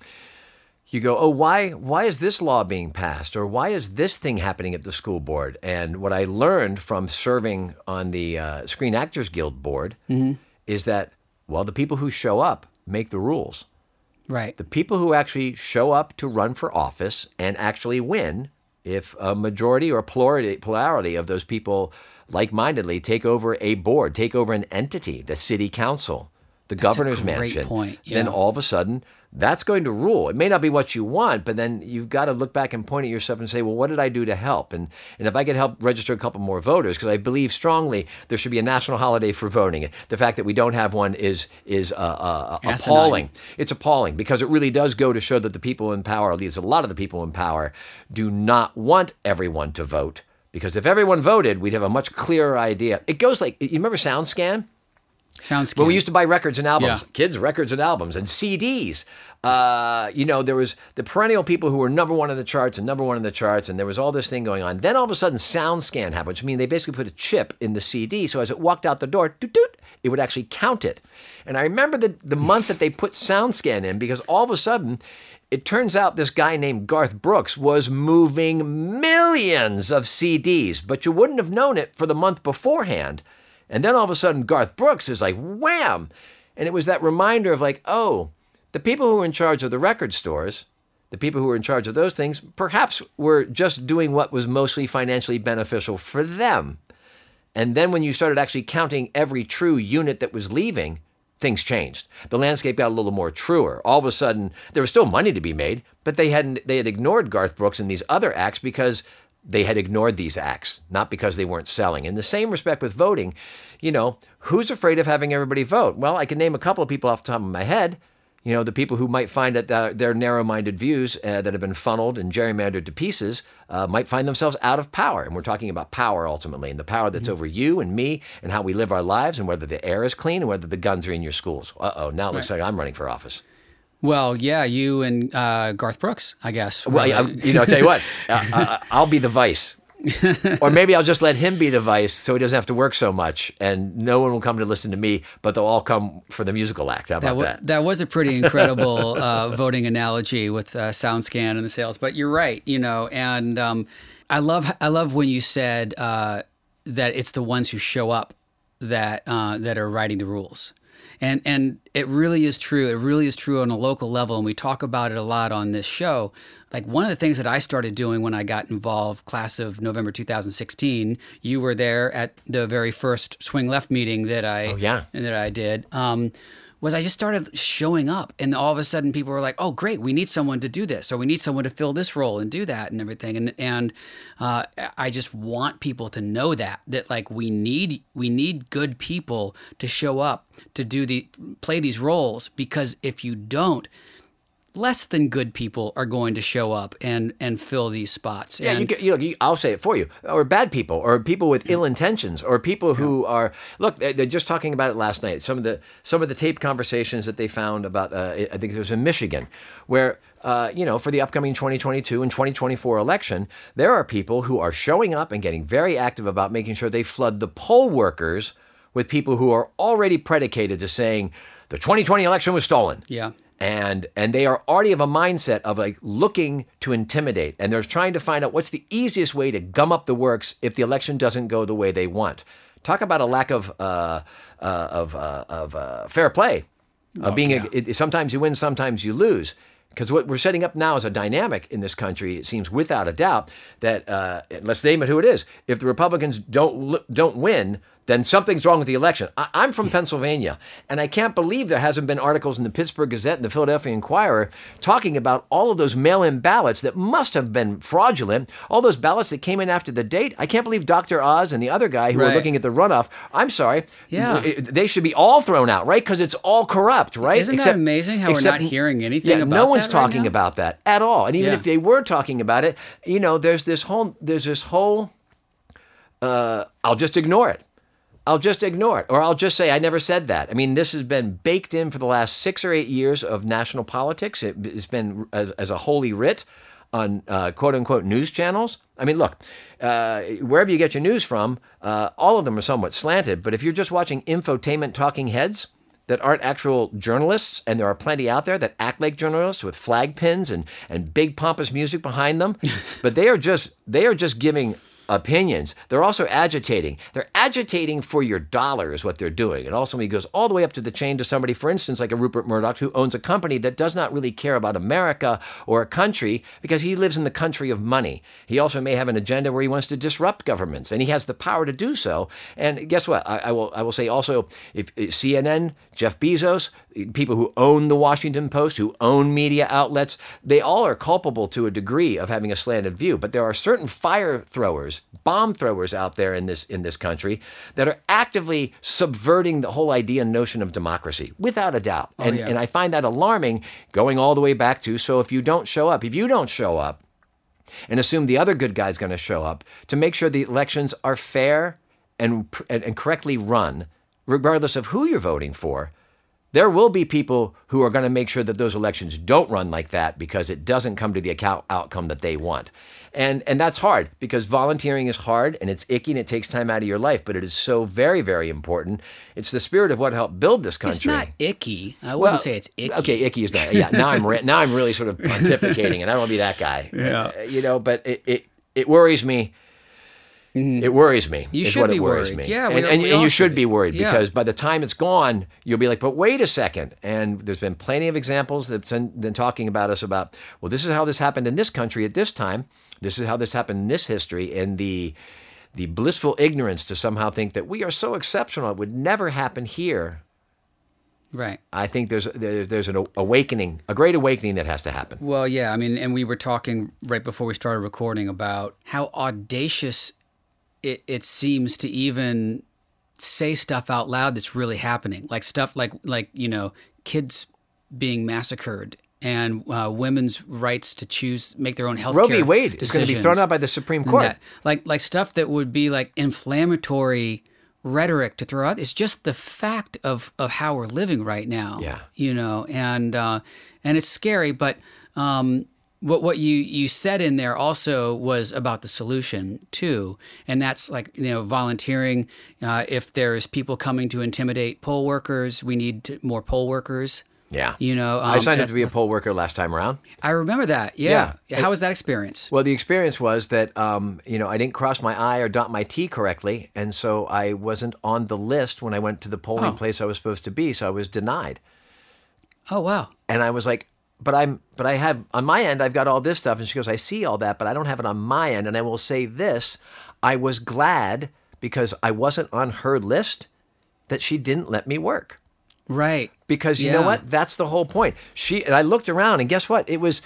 you go, oh, why why is this law being passed, or why is this thing happening at the school board? And what I learned from serving on the uh, Screen Actors Guild board mm-hmm. is that well, the people who show up make the rules. Right. The people who actually show up to run for office and actually win, if a majority or plurality, plurality of those people like-mindedly take over a board, take over an entity, the city council, the That's governor's mansion, point. Yeah. then all of a sudden that's going to rule. It may not be what you want, but then you've got to look back and point at yourself and say, well, what did I do to help? And and if I can help register a couple more voters, because I believe strongly there should be a national holiday for voting. The fact that we don't have one is is uh, uh, appalling. It's appalling because it really does go to show that the people in power, at least a lot of the people in power, do not want everyone to vote. Because if everyone voted, we'd have a much clearer idea. It goes like you remember SoundScan? Sounds When we used to buy records and albums, yeah. kids' records and albums and CDs. Uh, you know, there was the perennial people who were number one in the charts and number one in the charts, and there was all this thing going on. Then all of a sudden, SoundScan happened, which means they basically put a chip in the CD, so as it walked out the door, doot, doot, it would actually count it. And I remember the, the month that they put SoundScan in because all of a sudden, it turns out this guy named Garth Brooks was moving millions of CDs, but you wouldn't have known it for the month beforehand and then all of a sudden, Garth Brooks is like, wham! And it was that reminder of like, oh, the people who were in charge of the record stores, the people who were in charge of those things, perhaps were just doing what was mostly financially beneficial for them. And then when you started actually counting every true unit that was leaving, things changed. The landscape got a little more truer. All of a sudden, there was still money to be made, but they hadn't they had ignored Garth Brooks and these other acts because they had ignored these acts, not because they weren't selling. In the same respect with voting, you know, who's afraid of having everybody vote? Well, I can name a couple of people off the top of my head. You know, the people who might find that uh, their narrow minded views uh, that have been funneled and gerrymandered to pieces uh, might find themselves out of power. And we're talking about power ultimately, and the power that's mm-hmm. over you and me and how we live our lives and whether the air is clean and whether the guns are in your schools. Uh oh, now it looks right. like I'm running for office. Well, yeah, you and uh, Garth Brooks, I guess. Well, I, you know, I'll tell you what, uh, I'll be the vice. or maybe I'll just let him be the vice so he doesn't have to work so much and no one will come to listen to me, but they'll all come for the musical act. How about that? Was, that? that was a pretty incredible uh, voting analogy with uh, SoundScan and the sales, but you're right, you know, and um, I love I love when you said uh, that it's the ones who show up that uh, that are writing the rules and and it really is true. It really is true on a local level, and we talk about it a lot on this show. Like one of the things that I started doing when I got involved, class of November 2016. You were there at the very first swing left meeting that I oh, yeah. that I did. Um, was I just started showing up, and all of a sudden people were like, "Oh, great, we need someone to do this, or we need someone to fill this role and do that and everything." And and uh, I just want people to know that that like we need we need good people to show up to do the play these roles because if you don't, less than good people are going to show up and and fill these spots. Yeah, and, you, you, I'll say it for you, or bad people, or people with ill intentions, or people who yeah. are look. They're just talking about it last night. Some of the some of the tape conversations that they found about. Uh, I think it was in Michigan, where. Uh, you know, for the upcoming 2022 and 2024 election, there are people who are showing up and getting very active about making sure they flood the poll workers with people who are already predicated to saying the 2020 election was stolen. Yeah and and they are already of a mindset of like looking to intimidate and they're trying to find out what's the easiest way to gum up the works if the election doesn't go the way they want talk about a lack of uh, uh, of uh, of uh, fair play of oh, being yeah. a, it, sometimes you win sometimes you lose because what we're setting up now is a dynamic in this country. It seems without a doubt that uh, let's name it who it is. If the Republicans don't don't win, then something's wrong with the election. I, I'm from Pennsylvania, and I can't believe there hasn't been articles in the Pittsburgh Gazette and the Philadelphia Inquirer talking about all of those mail in ballots that must have been fraudulent, all those ballots that came in after the date. I can't believe Dr. Oz and the other guy who were looking at the runoff. I'm sorry. Yeah. They should be all thrown out, right? Because it's all corrupt, right? Isn't that amazing how we're not hearing anything yeah, no one's right talking now? about that at all. And even Yeah. if they were talking about it, you know, there's this whole, there's this whole, uh, I'll just ignore it. I'll just ignore it, or I'll just say I never said that. I mean, this has been baked in for the last six or eight years of national politics. It, has been as, as a holy writ on uh, quote unquote news channels. I mean, look, uh, wherever you get your news from, uh, all of them are somewhat slanted. But if you're just watching infotainment talking heads that aren't actual journalists, and there are plenty out there that act like journalists with flag pins and, and big pompous music behind them, but they are just they are just giving opinions. They're also agitating. They're agitating for your dollar is what they're doing. And also he goes all the way up to the chain to somebody, for instance, like a Rupert Murdoch, who owns a company that does not really care about America or a country because he lives in the country of money. He also may have an agenda where he wants to disrupt governments, and he has the power to do so. And guess what? I, I will I will say also if, if CNN, Jeff Bezos, people who own the Washington Post, who own media outlets, they all are culpable to a degree of having a slanted view. But there are certain fire throwers, bomb throwers out there in this in this country that are actively subverting the whole idea and notion of democracy, without a doubt. Oh, and yeah. and I find that alarming, going all the way back to so if you don't show up, if you don't show up, and assume the other good guy's going to show up to make sure the elections are fair and, and, and correctly run, regardless of who you're voting for. There will be people who are going to make sure that those elections don't run like that because it doesn't come to the account outcome that they want. And, and that's hard because volunteering is hard and it's icky and it takes time out of your life, but it is so very, very important. It's the spirit of what helped build this country. It's not icky. I wouldn't Well, say it's icky. Okay, icky is that. Yeah, now I'm re- now I'm really sort of pontificating, and I don't want to be that guy. Yeah. You know, but it it, it worries me. Mm-hmm. It worries me. You is should what be it worries worried. me. Yeah, and, we- and, we and you should be. worried Yeah. because by the time it's gone, you'll be like, but wait a second. And there's been plenty of examples that've been been talking about us about, well, this is how this happened in this country at this time. This is how this happened in this history, and the the blissful ignorance to somehow think that we are so exceptional it would never happen here Right. I think there's there, there's an awakening, a great awakening that has to happen. Well, yeah. I mean, and we were talking right before we started recording about how audacious it, it seems to even say stuff out loud that's really happening, like stuff like like you know kids being massacred and uh, women's rights to choose make their own health Roe v. Wade is going to be thrown out by the Supreme Court. that- like like stuff that would be like inflammatory rhetoric to throw out. It's just the fact of of how we're living right now. Yeah. you know, and uh, and it's scary. But um, what what you you said in there also was about the solution too, and that's like you know volunteering. Uh, if there's people coming to intimidate poll workers, we need to, more poll workers. Yeah. You know, I um, signed up to be a poll worker last time around. I remember that. Yeah. Yeah. How was that experience? Well, the experience was that um, you know I didn't cross my I or dot my T correctly, and so I wasn't on the list when I went to the polling Oh. place I was supposed to be. So I was denied, Oh wow. and I was like, "But I'm, but I have on my end, I've got all this stuff." And she goes, "I see all that, but I don't have it on my end." And I will say this: I was glad because I wasn't on her list that she didn't let me work. Right. because you know what that's the whole point she and i looked around and guess what it was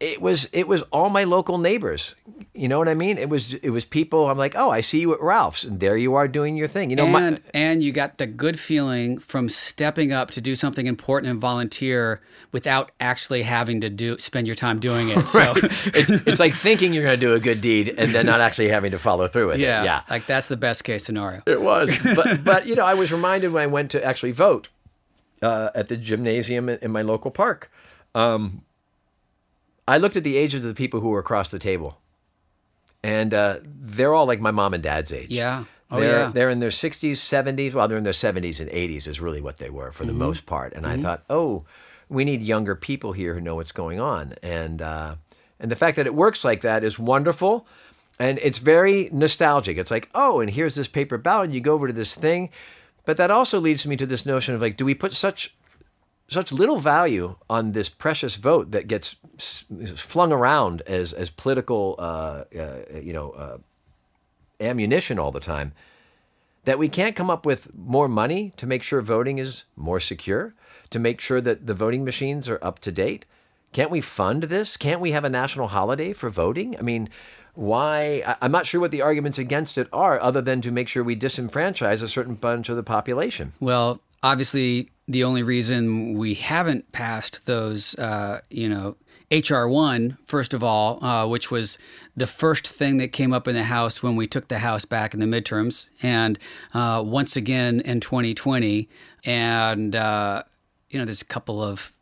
it was it was all my local neighbors. You know what i mean? It was it was people i'm like oh i see you at ralph's and there you are doing your thing. You know my, and and you got the good feeling from stepping up to do something important and volunteer without actually having to do spend your time doing it. So it's, it's like thinking you're going to do a good deed and then not actually having to follow through with yeah, it yeah. like that's the best case scenario. It was, but but you know, I was reminded when I went to actually vote uh, at the gymnasium in, in my local park. Um, I looked at the ages of the people who were across the table, and uh, they're all like my mom and dad's age. Yeah. Oh they're, yeah. they're in their 60s, 70s. Well, they're in their 70s and 80s is really what they were for Mm-hmm. the most part. And I thought, oh, we need younger people here who know what's going on. And uh, and the fact that it works like that is wonderful. And it's very nostalgic. It's like, oh, and here's this paper ballot. And you go over to this thing. But that also leads me to this notion of like, do we put such such little value on this precious vote that gets flung around as as political, uh, uh, you know, uh, ammunition all the time? that we can't come up with more money to make sure voting is more secure, to make sure that the voting machines are up to date? Can't we fund this? Can't we have a national holiday for voting? I mean, why? I'm not sure what the arguments against it are, other than to make sure we disenfranchise a certain bunch of the population. Well, obviously, the only reason we haven't passed those, uh, you know, HR one, first of all, uh, which was the first thing that came up in the House when we took the House back in the midterms, and uh, once again in 2020, and uh, you know, there's a couple of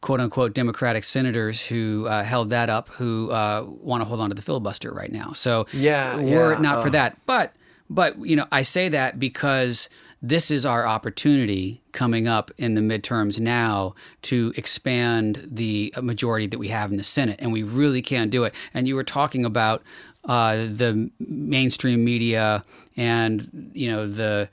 quote unquote Democratic senators who uh, held that up who uh, want to hold on to the filibuster right now. So Yeah, were yeah, it not for uh. that, but but you know I say that because this is our opportunity coming up in the midterms now to expand the majority that we have in the Senate, and we really can do it. And you were talking about uh, the mainstream media and you know the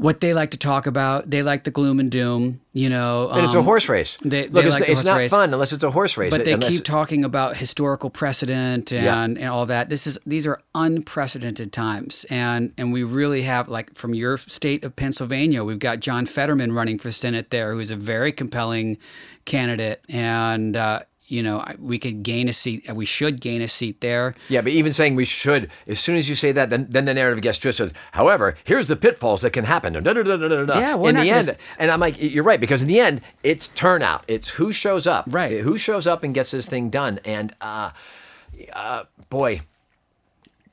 what they like to talk about. They like the gloom and doom, you know. And it's a um, horse race. they- Look, they it's, like the it's not race. fun unless it's a horse race. But they keep talking about historical precedent and, Yeah. and all that. This is these are unprecedented times, and and we really have like from your state of Pennsylvania, we've got John Fetterman running for Senate there, who's a very compelling candidate, and uh, you know we could gain a seat. We should gain a seat there. Yeah, but even saying we should, as soon as you say that, then then the narrative gets twisted. However, here's the pitfalls that can happen. Da, da, da. Yeah, in the end, s- and I'm like, you're right because in the end, it's turnout. It's who shows up. Right. Who shows up and gets this thing done. And uh, uh, boy,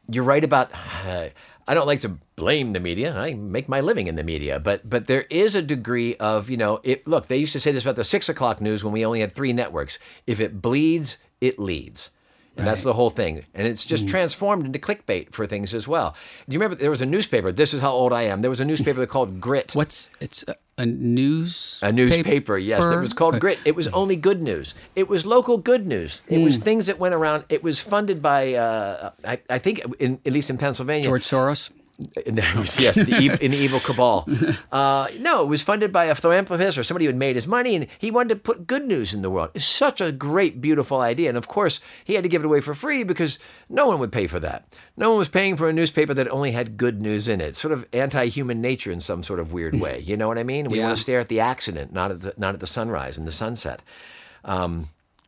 you're right about. Uh, I don't like to blame the media. I make my living in the media, but but there is a degree of you know. It, look, they used to say this about the six o'clock news when we only had three networks. If it bleeds, it leads. And that's the whole thing. And it's just transformed into clickbait for things as well. Do you remember there was a newspaper? This is how old I am. There was a newspaper called Grit. What's it's a, a news A newspaper, yes, that was called Grit. It was only good news. It was local good news. It Hmm. was things that went around. It was funded by, uh, I, I think, in, at least in Pennsylvania, George Soros. Yes, the, the evil cabal. Uh, no, it was funded by a philanthropist or somebody who had made his money, and he wanted to put good news in the world. It's such a great, beautiful idea. And of course, he had to give it away for free because no one would pay for that. No one was paying for a newspaper that only had good news in it. Sort of anti-human nature in some sort of weird way. You know what I mean? We Yeah. want to stare at the accident, not at the, not at the sunrise and the sunset.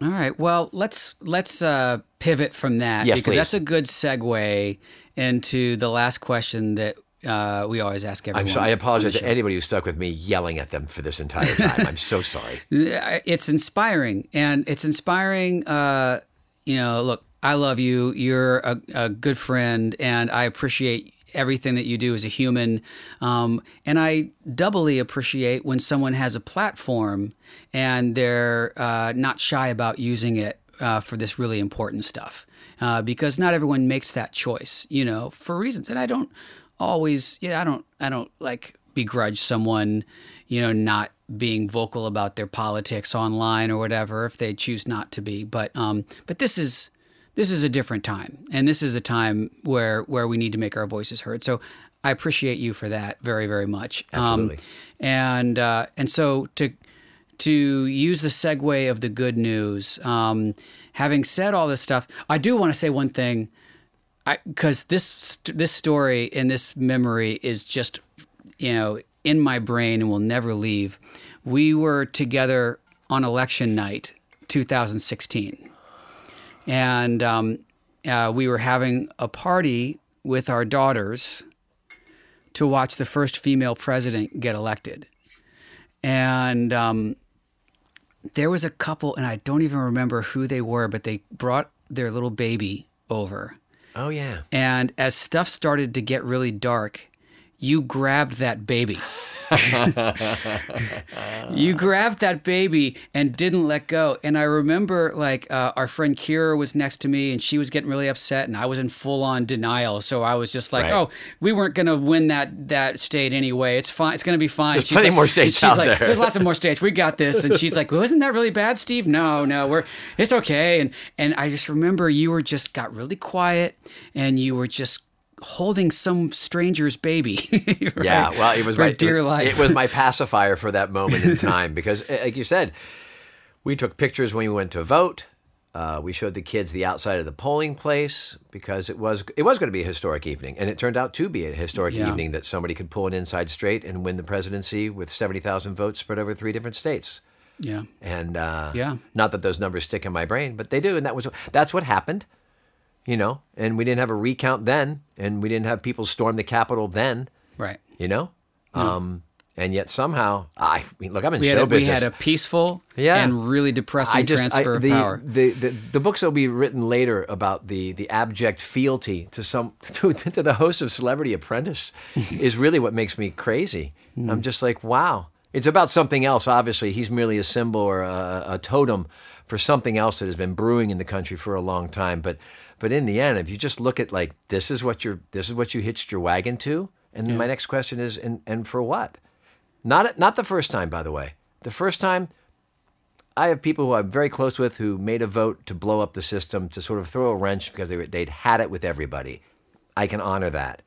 All right. Well, let's let's uh, pivot from that Yes, because please. that's a good segue into the last question that uh, we always ask everyone. I'm sorry. I apologize to anybody who stuck with me yelling at them for this entire time. I'm so sorry. It's inspiring, and it's inspiring. Uh, you know, look, I love you. You're a, a good friend, and I appreciate everything that you do as a human. Um, and I doubly appreciate when someone has a platform and they're uh, not shy about using it uh, for this really important stuff. Uh, because not everyone makes that choice, you know, for reasons. And I don't always, yeah, I don't, I don't like begrudge someone, you know, not being vocal about their politics online or whatever if they choose not to be. But, um, but this is, this is a different time and this is a time where where we need to make our voices heard. So i appreciate you for that very very much. Absolutely. um, and uh, and so to to use the segue of the good news um, having said all this stuff i do want to say one thing. Because this this story and this memory is just you know in my brain and will never leave. We were together on election night 2016 and um, uh, we were having a party with our daughters to watch the first female president get elected. And um, there was a couple, and I don't even remember who they were, but they brought their little baby over. Oh yeah. And as stuff started to get really dark, you grabbed that baby. you grabbed that baby and didn't let go. And I remember, like, uh, our friend Kira was next to me and she was getting really upset, and I was in full on denial. So I was just like, Right. oh, we weren't going to win that that state anyway. It's fine. It's going to be fine. There's She's plenty like- more states she's out like, there. There's lots of more states. We got this. And she's like, well, isn't that really bad, Steve? No, no, we're it's okay. And and I just remember you were just got really quiet and you were just holding some stranger's baby. right? Yeah, well, it was For my dear it was, life. It was my pacifier for that moment in time because, like you said, we took pictures when we went to vote. Uh, Uh, we showed the kids the outside of the polling place because it was it was going to be a historic evening, and it turned out to be a historic Yeah. evening that somebody could pull an inside straight and win the presidency with seventy thousand votes spread over three different states. Yeah. And uh, Yeah. not that those numbers stick in my brain, but they do, and that was that's what happened, you know. And we didn't have a recount then, and we didn't have people storm the Capitol then, Right. you know. Um, and yet somehow, I mean, look, I'm in We show had, a, we had a peaceful Yeah. and really depressing I just I, transfer the, of power. The, the the books that will be written later about the the abject fealty to some to, to the host of Celebrity Apprentice is really what makes me crazy. Hmm. I'm just like, wow. It's about something else. Obviously, he's merely a symbol or a, a totem for something else that has been brewing in the country for a long time. But but in the end, if you just look at like this is what you're this is what you hitched your wagon to, and then my next question is, and and for what? Not not the first time, by the way. The first time, I have people who I'm very close with who made a vote to blow up the system to sort of throw a wrench because they they'd had it with everybody. I can honor that.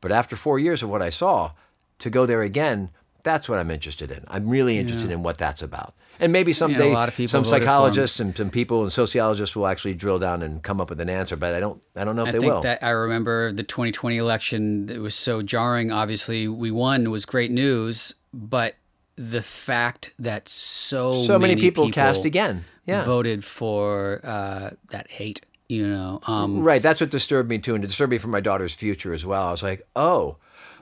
But after four years of what I saw, to go there again, that's what I'm interested in. I'm really interested in what that's about. And maybe someday lot of people some voted for him. psychologists and some people and sociologists will actually drill down and come up with an answer. But I don't I don't know if I they think will. that I remember the 2020 election that was so jarring. Obviously, we won was great news, but the fact that so so many people, cast again. Yeah. voted for uh, that hate, you know, um, Right. That's what disturbed me too, and it disturbed me for my daughter's future as well. I was like, oh,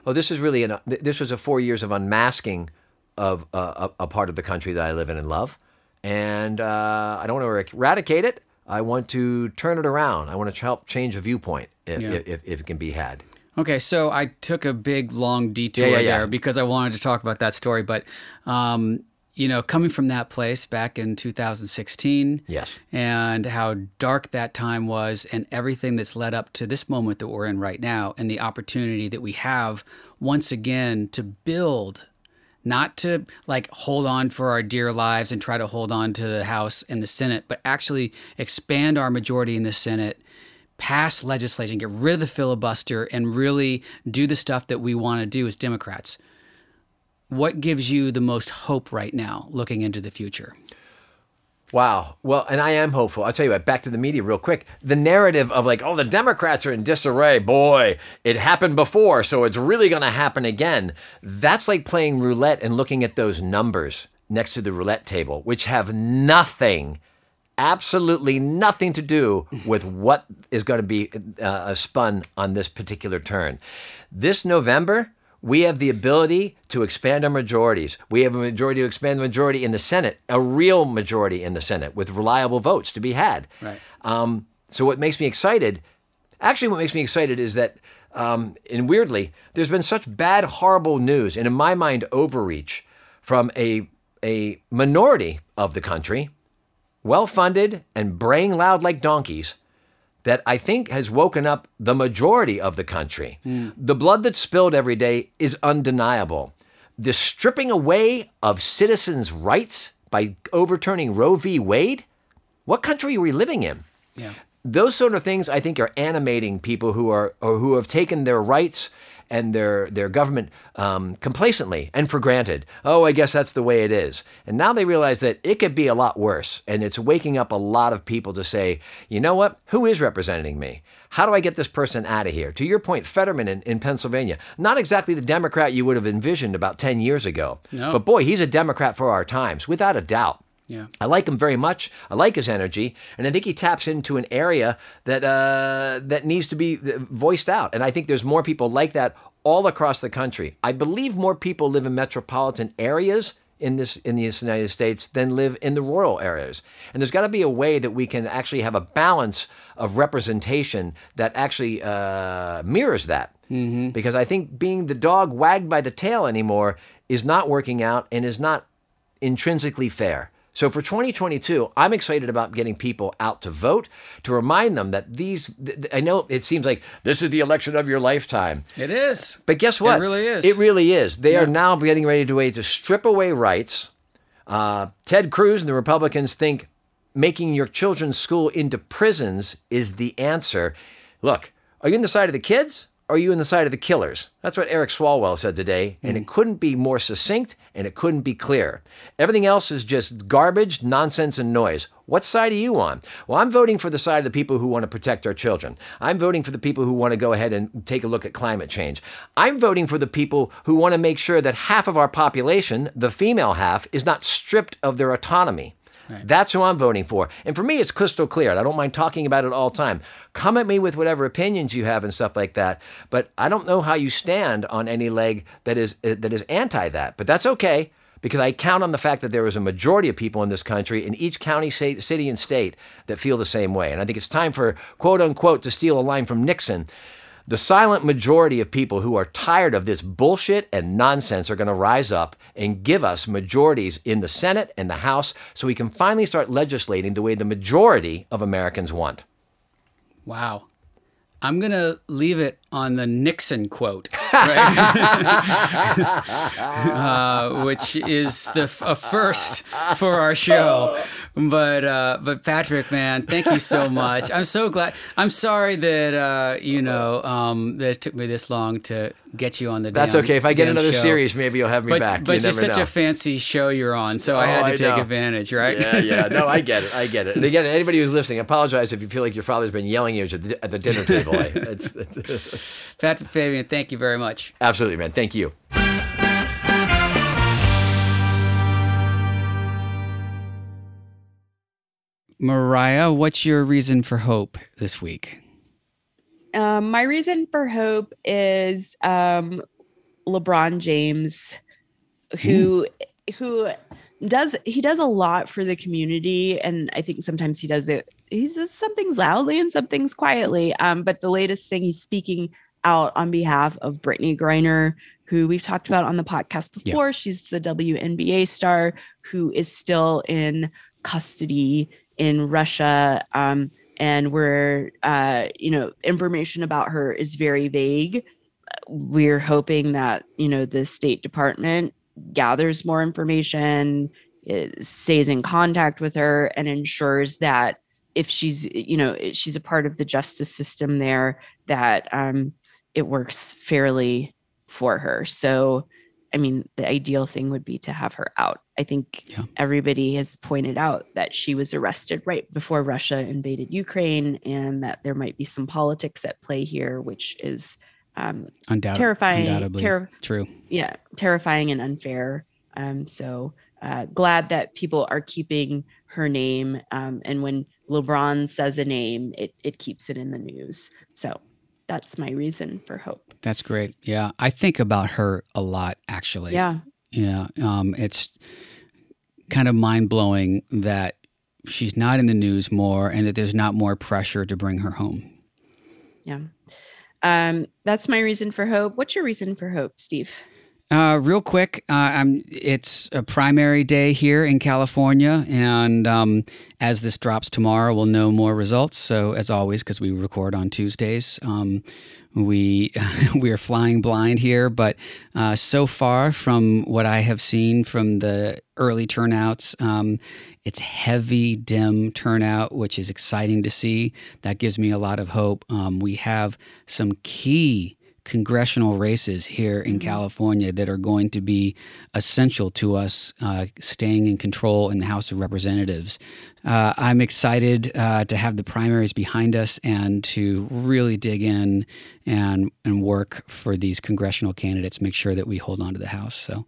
oh, this is really an. This was a four years of unmasking of uh, a, a part of the country that I live in and love, and uh, I don't want to eradicate it. I want to turn it around. I want to help change a viewpoint if, Yeah. if, if it can be had. Okay, so I took a big long detour Yeah, yeah, yeah. there because I wanted to talk about that story. But, um, you know, coming from that place back in 2016, Yes. and how dark that time was, and everything that's led up to this moment that we're in right now, and the opportunity that we have once again to build. Not to like hold on for our dear lives and try to hold on to the House and the Senate, but actually expand our majority in the Senate pass legislation, get rid of the filibuster, and really do the stuff that we want to do as Democrats. What gives you the most hope right now looking into the future? Wow. Well, and I am hopeful. I'll tell you what, back to the media real quick. The narrative of like, oh, the Democrats are in disarray. Boy, it happened before, so it's really going to happen again. That's like playing roulette and looking at those numbers next to the roulette table, which have nothing, absolutely nothing to do with what is going to be uh, spun on this particular turn. This November, we have the ability to expand our majorities. We have a majority to expand the majority in the Senate, a real majority in the Senate with reliable votes to be had. Right. Um, so what makes me excited, actually, what makes me excited is that, um, and weirdly, there's been such bad, horrible news, and in my mind, overreach from a a minority of the country, well funded and braying loud like donkeys, that I think has woken up the majority of the country. Hmm. The blood that's spilled every day is undeniable. The stripping away of citizens' rights by overturning Roe v. Wade? What country are we living in? Yeah. Those sort of things I think are animating people who are or who have taken their rights and their their government um, complacently and for granted. Oh, I guess that's the way it is. And now they realize that it could be a lot worse, and it's waking up a lot of people to say, you know what? Who is representing me? How do I get this person out of here? To your point, Fetterman in, in Pennsylvania, not exactly the Democrat you would have envisioned about 10 years ago. No. But boy, he's a Democrat for our times, without a doubt. Yeah. I like him very much. I like his energy, and I think he taps into an area that uh, that needs to be uh, voiced out. And I think there's more people like that all across the country. I believe more people live in metropolitan areas in this in the United States than live in the rural areas. And there's got to be a way that we can actually have a balance of representation that actually uh, mirrors that. Mm-hmm. Because I think being the dog wagged by the tail anymore is not working out and is not intrinsically fair. So for 2022, I'm excited about getting people out to vote to remind them that these, th- I know it seems like this is the election of your lifetime. It is. But guess what? It really is. It really is. They are now getting ready to way to strip away rights. Uh, Ted Cruz and the Republicans think making your children's school into prisons is the answer. Look, are you on the side of the kids? Or are you on the side of the killers? That's what Eric Swalwell said today, and Hmm. it couldn't be more succinct and it couldn't be clearer. Everything else is just garbage, nonsense, and noise. What side are you on? Well, I'm voting for the side of the people who want to protect our children. I'm voting for the people who want to go ahead and take a look at climate change. I'm voting for the people who want to make sure that half of our population, the female half, is not stripped of their autonomy. Right. That's who I'm voting for. And for me, it's crystal clear. I don't mind talking about it all time. Come at me with whatever opinions you have and stuff like that. But I don't know how you stand on any leg that is uh, that is anti that. But that's okay because I count on the fact that there is a majority of people in this country, in each county, city, and state, that feel the same way. And I think it's time for quote unquote to steal a line from Nixon. The silent majority of people who are tired of this bullshit and nonsense are going to rise up and give us majorities in the Senate and the House so we can finally start legislating the way the majority of Americans want. Wow. I'm going to leave it on the Nixon quote, right? uh, which is the a first for our show. But uh, but Patrick, man, thank you so much. I'm so glad. I'm sorry that uh, you know um, that it took me this long to get you on the. That's okay. If I get another show. series, maybe you'll have me but, back. But you it's such know. a fancy show you're on, so oh, I had to I take know. advantage, right? Yeah, yeah. No, I get it. I get it. And again, anybody who's listening, I apologize if you feel like your father's been yelling at you at the dinner table. it's, it's Patrick Fabian, thank you very much. Absolutely, man. Thank you. Mariah, what's your reason for hope this week? Um, my reason for hope is um, LeBron James, who mm. who does he does a lot for the community, and I think sometimes he does it. He says some things loudly and some things quietly. Um, but the latest thing he's speaking out on behalf of Brittney Griner, who we've talked about on the podcast before. Yeah. She's the WNBA star who is still in custody in Russia. Um, and where, uh, you know, information about her is very vague. We're hoping that, you know, the State Department gathers more information, stays in contact with her, and ensures that if she's, you know, she's a part of the justice system there, that um, it works fairly for her. So, I mean, the ideal thing would be to have her out. I think yeah. everybody has pointed out that she was arrested right before Russia invaded Ukraine and that there might be some politics at play here, which is um, Undoubt- terrifying. Undoubtedly ter- true. Yeah, terrifying and unfair. Um, so uh, glad that people are keeping her name. Um, and when LeBron says a name, it, it keeps it in the news. So that's my reason for hope. That's great. Yeah. I think about her a lot, actually. Yeah. Yeah. Um, it's kind of mind blowing that she's not in the news more and that there's not more pressure to bring her home. Yeah. Um, that's my reason for hope. What's your reason for hope, Steve? Uh, real quick, uh, it's a primary day here in California, and um, as this drops tomorrow, we'll know more results. So, as always, because we record on Tuesdays, um, we we are flying blind here. But uh, so far, from what I have seen from the early turnouts, um, it's heavy, Dem turnout, which is exciting to see. That gives me a lot of hope. Um, we have some key congressional races here in mm-hmm. California that are going to be essential to us uh, staying in control in the House of Representatives. Uh, I'm excited uh, to have the primaries behind us and to really dig in and and work for these congressional candidates. Make sure that we hold on to the House. So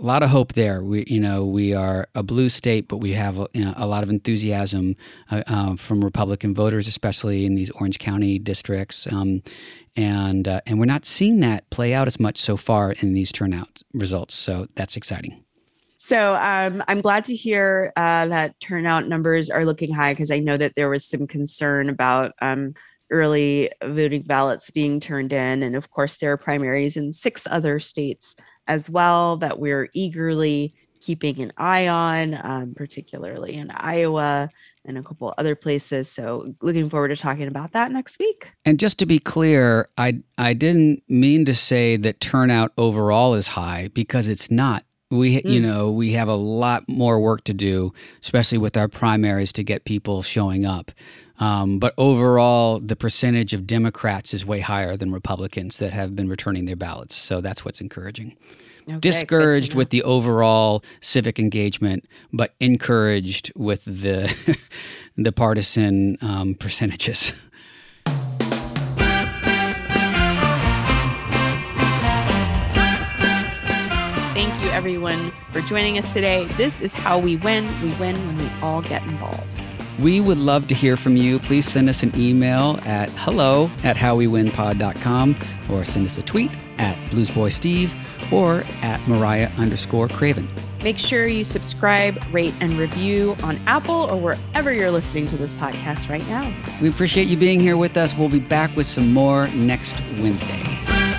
a lot of hope there. We, you know, we are a blue state, but we have a, you know, a lot of enthusiasm uh, uh, from Republican voters, especially in these Orange County districts, um, and uh, and we're not seeing that play out as much so far in these turnout results. So that's exciting. So um, I'm glad to hear uh, that turnout numbers are looking high because I know that there was some concern about. Um, early voting ballots being turned in. And of course, there are primaries in six other states as well that we're eagerly keeping an eye on, um, particularly in Iowa and a couple other places. So looking forward to talking about that next week. And just to be clear, I I didn't mean to say that turnout overall is high because it's not. We mm. you know, we have a lot more work to do, especially with our primaries to get people showing up. Um, but overall, the percentage of Democrats is way higher than Republicans that have been returning their ballots. So that's what's encouraging. Okay, discouraged with the overall civic engagement, but encouraged with the the partisan um, percentages. Thank you, everyone, for joining us today. This is how we win. We win when we all get involved. We would love to hear from you. Please send us an email at hello at howwewinpod.com or send us a tweet at bluesboysteve or at mariah underscore craven. Make sure you subscribe, rate, and review on Apple or wherever you're listening to this podcast right now. We appreciate you being here with us. We'll be back with some more next Wednesday.